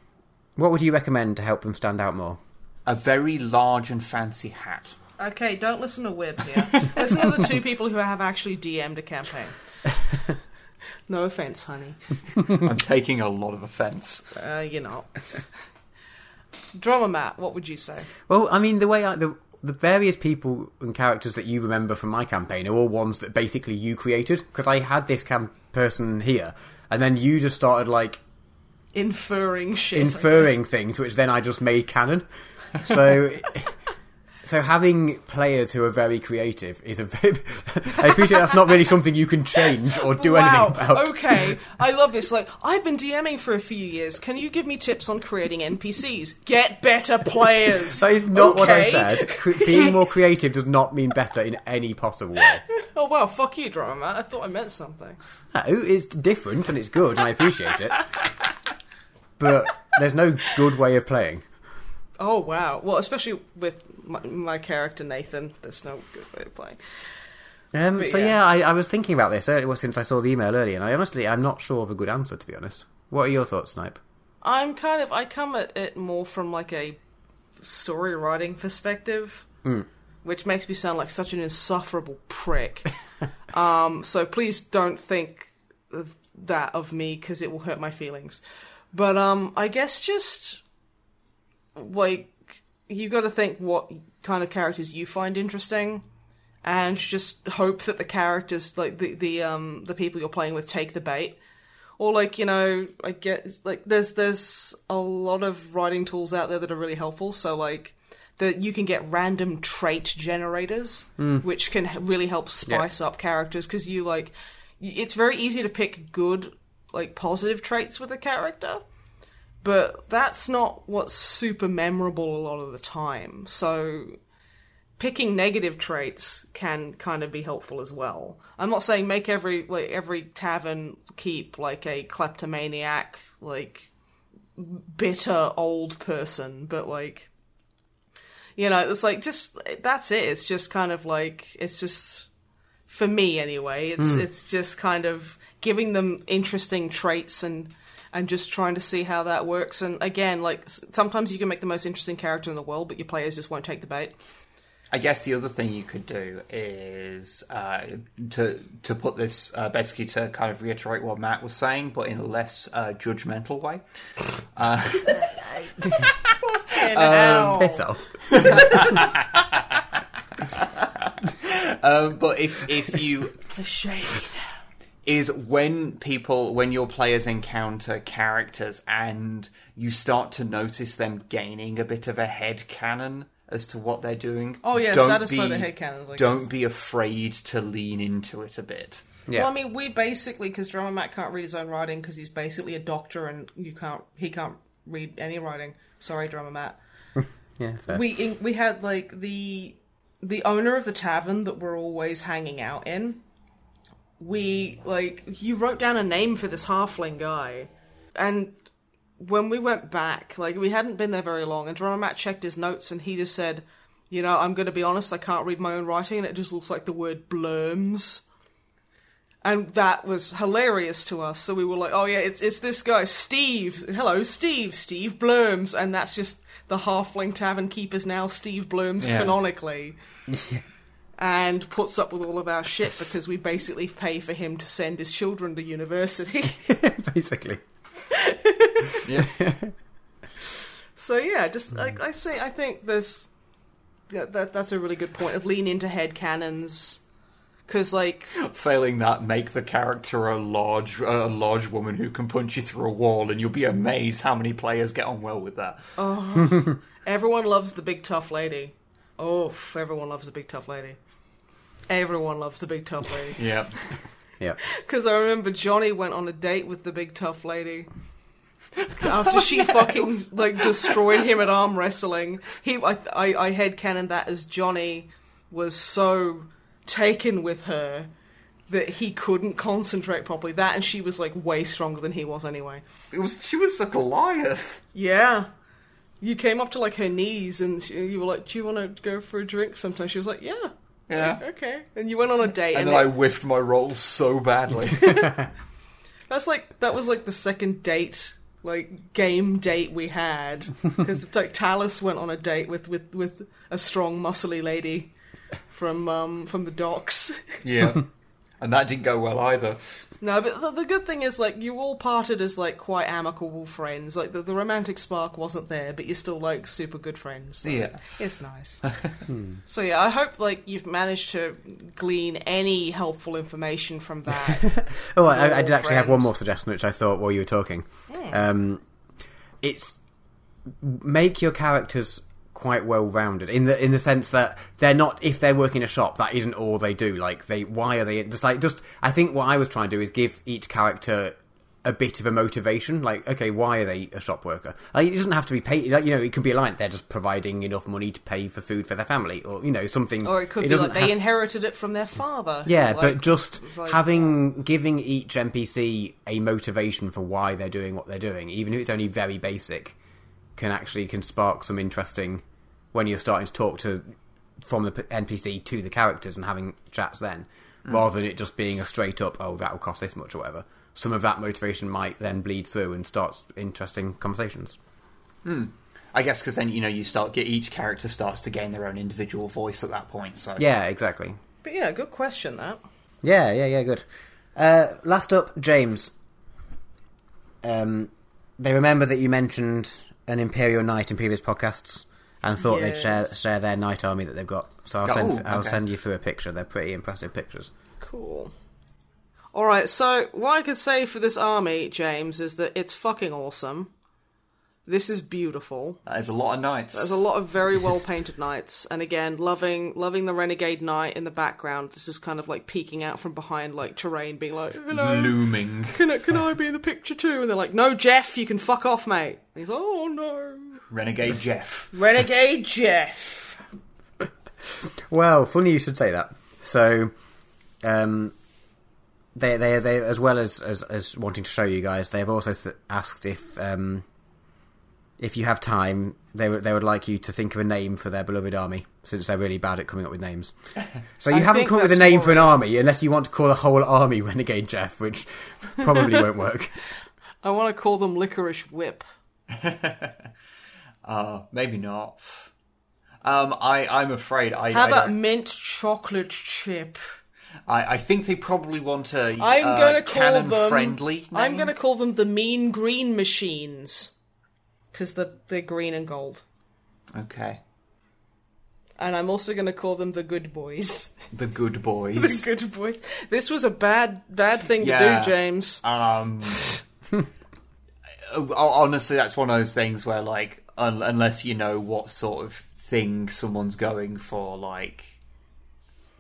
A: What would you recommend to help them stand out more?
B: A very large and fancy hat.
C: okay, don't listen to Wib here. listen to the two people who have actually DM'd a campaign. No offense, honey.
B: I'm taking a lot of offence.
C: Uh, you're not. Drummer Matt, what would you say?
A: Well, I mean, the way I, the the various people and characters that you remember from my campaign are all ones that basically you created because I had this cam- person here, and then you just started like
C: Inferring shit.
A: Inferring things, which then I just made canon. So, so having players who are very creative is a very. I appreciate that's not really something you can change or do
C: wow.
A: anything about.
C: Okay, I love this. Like, I've been DMing for a few years. Can you give me tips on creating NPCs? Get better players.
A: That is not what I said. Being more creative does not mean better in any possible way.
C: Oh wow, fuck you, drummer Matt. I thought I meant something.
A: No, it's different and it's good and I appreciate it. But there's no good way of playing.
C: Oh wow. Well, especially with my, my character Nathan, there's no good way of playing.
A: Um,
C: But
A: so
C: yeah.
A: yeah, I, I was thinking about this earlier since I saw the email earlier, and I honestly I'm not sure of a good answer to be honest. What are your thoughts, Snipe?
C: I'm kind of I come at it more from like a story writing perspective, which makes me sound like such an insufferable prick. um, so please don't think that of me because it will hurt my feelings. But um, I guess just like you got to think what kind of characters you find interesting. And just hope that the characters, like the the um the people you're playing with, take the bait. Or like you know i get like there's there's a lot of writing tools out there that are really helpful. So like that you can get random trait generators which can really help spice up characters because you like it's very easy to pick good like positive traits with a character but that's not what's super memorable a lot of the time so picking negative traits can kind of be helpful as well. I'm not saying make every like every tavern keep like a kleptomaniac, like bitter old person, but like you know, it's like just that's it. It's just kind of like it's just for me anyway. It's hmm. it's just kind of giving them interesting traits and and just trying to see how that works. And again, like sometimes you can make the most interesting character in the world, but your players just won't take the bait.
B: I guess the other thing you could do is uh, to to put this uh, basically to kind of reiterate what Matt was saying, but in a less uh, judgmental way.
A: Piss off.
B: Um, but if if you
C: The shade.
B: Is when people when your players encounter characters and you start to notice them gaining a bit of a head canon as to what they're doing.
C: Oh, yeah,
B: don't
C: satisfy
B: be,
C: the headcanons, I
B: Don't
C: guess.
B: be afraid to lean into it a bit.
A: Yeah.
C: Well, I mean, we basically because Drummer Matt can't read his own writing because he's basically a doctor and you can't he can't read any writing. Sorry, Drummer Matt.
A: yeah, fair.
C: We in, we had like the the owner of the tavern that we're always hanging out in. We like you wrote down a name for this halfling guy, and when we went back, like we hadn't been there very long, and Drummer Matt checked his notes and he just said, "You know, I'm going to be honest, I can't read my own writing, and it just looks like the word blurms." and that was hilarious to us. So we were like, "Oh yeah, it's it's this guy, Steve. Hello, Steve. Steve Blooms," and that's just the halfling tavern keeper's now Steve Blooms
B: Yeah.
C: canonically. And puts up with all of our shit because we basically pay for him to send his children to university.
A: Basically.
B: Yeah.
C: So yeah, just like I say, I think there's yeah, that that's a really good point of lean into head canons because like
B: Failing that, make the character a large, a large woman who can punch you through a wall, and you'll be amazed how many players get on well with that.
C: oh everyone loves the big tough lady. Oh, everyone loves the big tough lady. Everyone loves the big tough lady.
B: Yeah.
A: Yeah.
C: Because I remember Johnny went on a date with the big tough lady. After she fucking like destroyed him at arm wrestling, he I I, I headcanon that as Johnny was so taken with her that he couldn't concentrate properly. That and she was like way stronger than he was anyway.
B: It was. She was a Goliath.
C: Yeah. You came up to like her knees and she, you were like, "Do you want to go for a drink?" Sometimes she was like, "Yeah,
B: Yeah.
C: okay." And you went on a date,
B: And
C: and,
B: then I whiffed my roll so badly.
C: That's like that was like the second date, like game date we had because it's like Talus went on a date with with with a strong, muscly lady from um from the docks.
B: yeah. And that didn't go well either.
C: No, but the, the good thing is like you all parted as like quite amicable friends. Like the, the romantic spark wasn't there, but you're still like super good friends. So
B: Yeah.
C: it's nice. so yeah, I hope like you've managed to glean any helpful information from that.
A: Oh, I, I did
C: Your
A: actually have one more suggestion, which I thought while you were talking. Um, it's make your characters quite well rounded in the in the sense that they're not if they're working in a shop that isn't all they do. Like they why are they just like just I think what I was trying to do is give each character a bit of a motivation. Like okay why are they a shop worker? Like, it doesn't have to be paid. Like, you know it can be a line they're just providing enough money to pay for food for their family or you know something.
C: Or it could be like they
A: have-
C: inherited it from their father.
A: yeah,
C: Like,
A: but just
C: like-
A: having giving each NPC a motivation for why they're doing what they're doing, even if it's only very basic, can actually can spark some interesting when you're starting to talk to from the NPC to the characters and having chats then, rather than it just being a straight up oh that will cost this much or whatever. Some of that motivation might then bleed through and start interesting conversations.
B: I guess because then you know you start get each character starts to gain their own individual voice at that point. So
A: Yeah, exactly.
C: But yeah, good question that.
A: Yeah, yeah, yeah, good. Uh, last up, James. Um, they remember that you mentioned an Imperial Knight in previous podcasts and thought they'd share share their knight army that they've got. So I'll
B: Oh,
A: send I'll
B: okay.
A: send you through a picture. They're pretty impressive pictures.
C: Cool. Alright, so what I could say for this army, James, is that it's fucking awesome. This is beautiful.
B: that is a lot of knights.
C: There's a lot of very well painted knights, and again, loving loving the renegade knight in the background. This is kind of like peeking out from behind like terrain, being like, "Hello,
B: looming.
C: can I, can I be in the picture too?" And they're like, "No, Jeff, you can fuck off, mate." And he's like, "Oh no,
B: Renegade Jeff.
C: renegade Jeff."
A: Well, funny you should say that. So, um, they they they as well as, as as wanting to show you guys, they have also asked if um, if you have time, they would they would like you to think of a name for their beloved army, since they're really bad at coming up with names. So you haven't come up with a name for an army unless you want to call the whole army Renegade Jeff, which probably won't work.
C: I want to call them Licorice Whip.
B: Uh, maybe not. Um, I I'm afraid I
C: How
B: I,
C: about
B: don't-
C: mint chocolate chip?
B: I, I think they probably want a
C: I'm
B: uh,
C: gonna call
B: canon
C: them.
B: friendly.
C: I'm gonna call them the Mean Green Machines because they're, they're green and gold.
B: Okay,
C: And I'm also gonna call them the Good Boys.
B: the good boys. the.
C: Good Boys. This was a bad bad thing to do, James.
B: um, honestly, that's one of those things where like un- unless you know what sort of thing someone's going for, like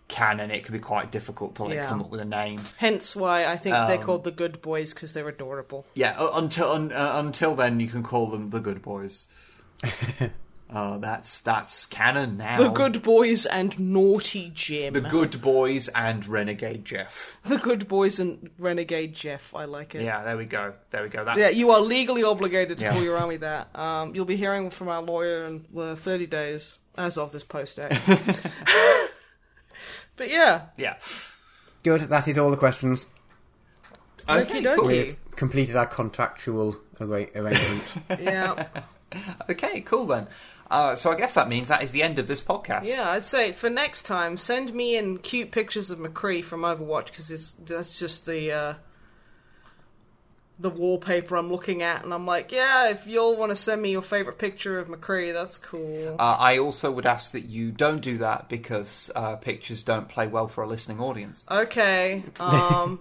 B: canon, it can be quite difficult to like
C: Yeah.
B: come up with a name.
C: Hence why I think they're
B: Um,
C: called the Good Boys because they're adorable.
B: Yeah, uh, until un, uh, until then, you can call them the good boys. uh, that's that's canon now.
C: The Good Boys and Naughty Jim.
B: the good boys and renegade Jeff.
C: The Good Boys and Renegade Jeff. I like it.
B: Yeah, there we go. There we go. That's
C: Yeah, you are legally obligated to
B: Yeah.
C: call your army that. Um, you'll be hearing from our lawyer in the 30 days, as of this post day. but yeah,
B: yeah.
A: Good. That is all the questions.
B: Okay,
C: Okie
B: cool.
A: We've completed our contractual arra- arrangement.
C: Yeah,
B: Okay, cool then. Uh, so I guess that means that is the end of this podcast.
C: yeah. I'd say for next time, send me in cute pictures of McCree from Overwatch because that's just the uh, the wallpaper I'm looking at, and I'm like, yeah, if you'll want to send me your favorite picture of McCree, that's cool.
B: Uh, I also would ask that you don't do that because uh, pictures don't play well for a listening audience.
C: Okay. Um,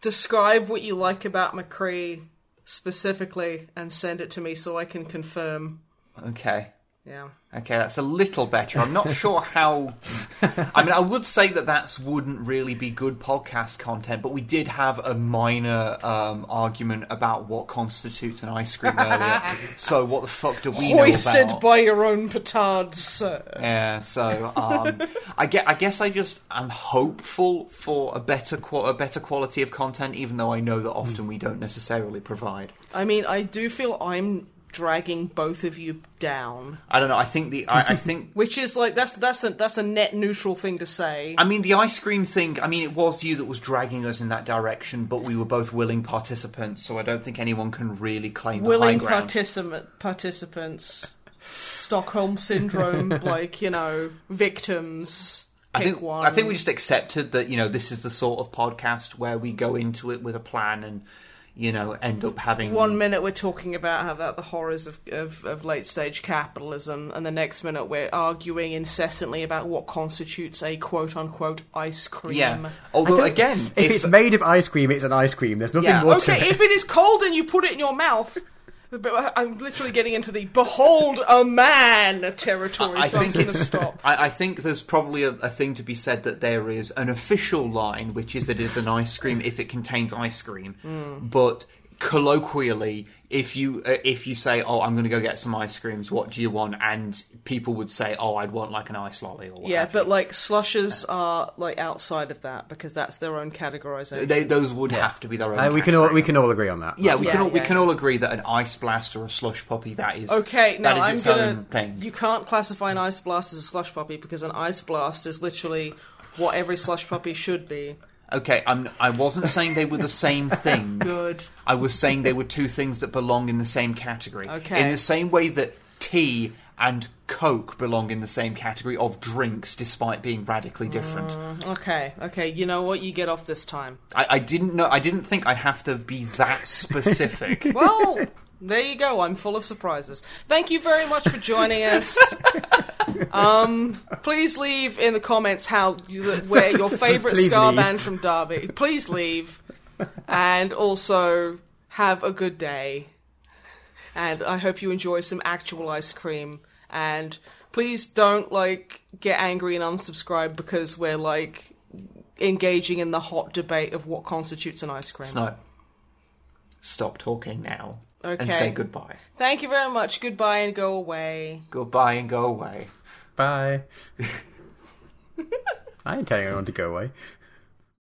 C: describe what you like about McCree specifically and send it to me so I can confirm.
B: Okay.
C: Yeah.
B: Okay, that's a little better. I'm not sure how. I mean, I would say that that wouldn't really be good podcast content, but we did have a minor um, argument about what constitutes an ice cream earlier. so, what the fuck do we
C: Hoisted
B: know about?
C: by your own petards, sir.
B: Yeah, so um, I get. I guess I just am hopeful for a better qua- a better quality of content, even though I know that often we don't necessarily provide.
C: I mean, I do feel I'm dragging both of you down,
B: I don't know. I think the. I, I think
C: which is like that's that's a that's a net neutral thing to say.
B: I mean, the ice cream thing, I mean, it was you that was dragging us in that direction, but we were both willing participants, so I don't think anyone can really claim the
C: Willing
B: high ground.
C: participant participants, Stockholm syndrome, like you know, victims.
B: I think,
C: one.
B: I think we just accepted that, you know, this is the sort of podcast where we go into it with a plan and, you know, end up having.
C: One minute we're talking about how about the horrors of, of, of late stage capitalism, and the next minute we're arguing incessantly about what constitutes a quote unquote ice cream.
B: Yeah. Although, again,
A: if, it's made of ice cream, it's an ice cream. There's nothing
B: Yeah.
A: more to
C: Okay, if it is cold and you put it in your mouth. I'm literally getting into the "behold a man" territory,
B: I
C: so I'm
B: think
C: to
B: it's-
C: stop.
B: I, I think there's probably a, a thing to be said that there is an official line, which is that it's an ice cream if it contains ice cream.
C: Hmm.
B: But colloquially, if you uh, if you say, "Oh, I'm going to go get some ice creams. What do you want?" and people would say, "Oh, I'd want like an ice lolly or what
C: Yeah,
B: have you."
C: but like slushes are like outside of that because that's their own categorization.
B: They, those would have to be their own.
A: Uh, we can all we can all agree on that.
B: Yeah, we
C: Yeah,
B: can all, we can all agree that an ice blast or a slush puppy that is
C: Okay,
B: that
C: now
B: is
C: I'm
B: its
C: gonna.
B: own thing.
C: You can't classify an ice blast as a slush puppy because an ice blast is literally what every slush puppy should be.
B: Okay, I'm, I wasn't saying they were the same thing.
C: Good.
B: I was saying they were two things that belong in the same category.
C: Okay.
B: In the same way that tea and Coke belong in the same category of drinks, despite being radically different.
C: Mm, okay, okay. You know what? You get off this time.
B: I, I didn't know. I didn't think I'd have to be that specific.
C: Well, there you go. I'm full of surprises. Thank you very much for joining us. Um, please leave in the comments how you, where your favorite
A: Please
C: ska
A: leave.
C: band from Derby. Please leave, and also have a good day. And I hope you enjoy some actual ice cream. And please don't like get angry and unsubscribe because we're like engaging in the hot debate of what constitutes an ice cream.
B: Snow, stop talking now and
C: Okay.
B: say goodbye.
C: Thank you very much. Goodbye and go away.
B: Goodbye and go away.
A: Bye. I ain't telling anyone to go away.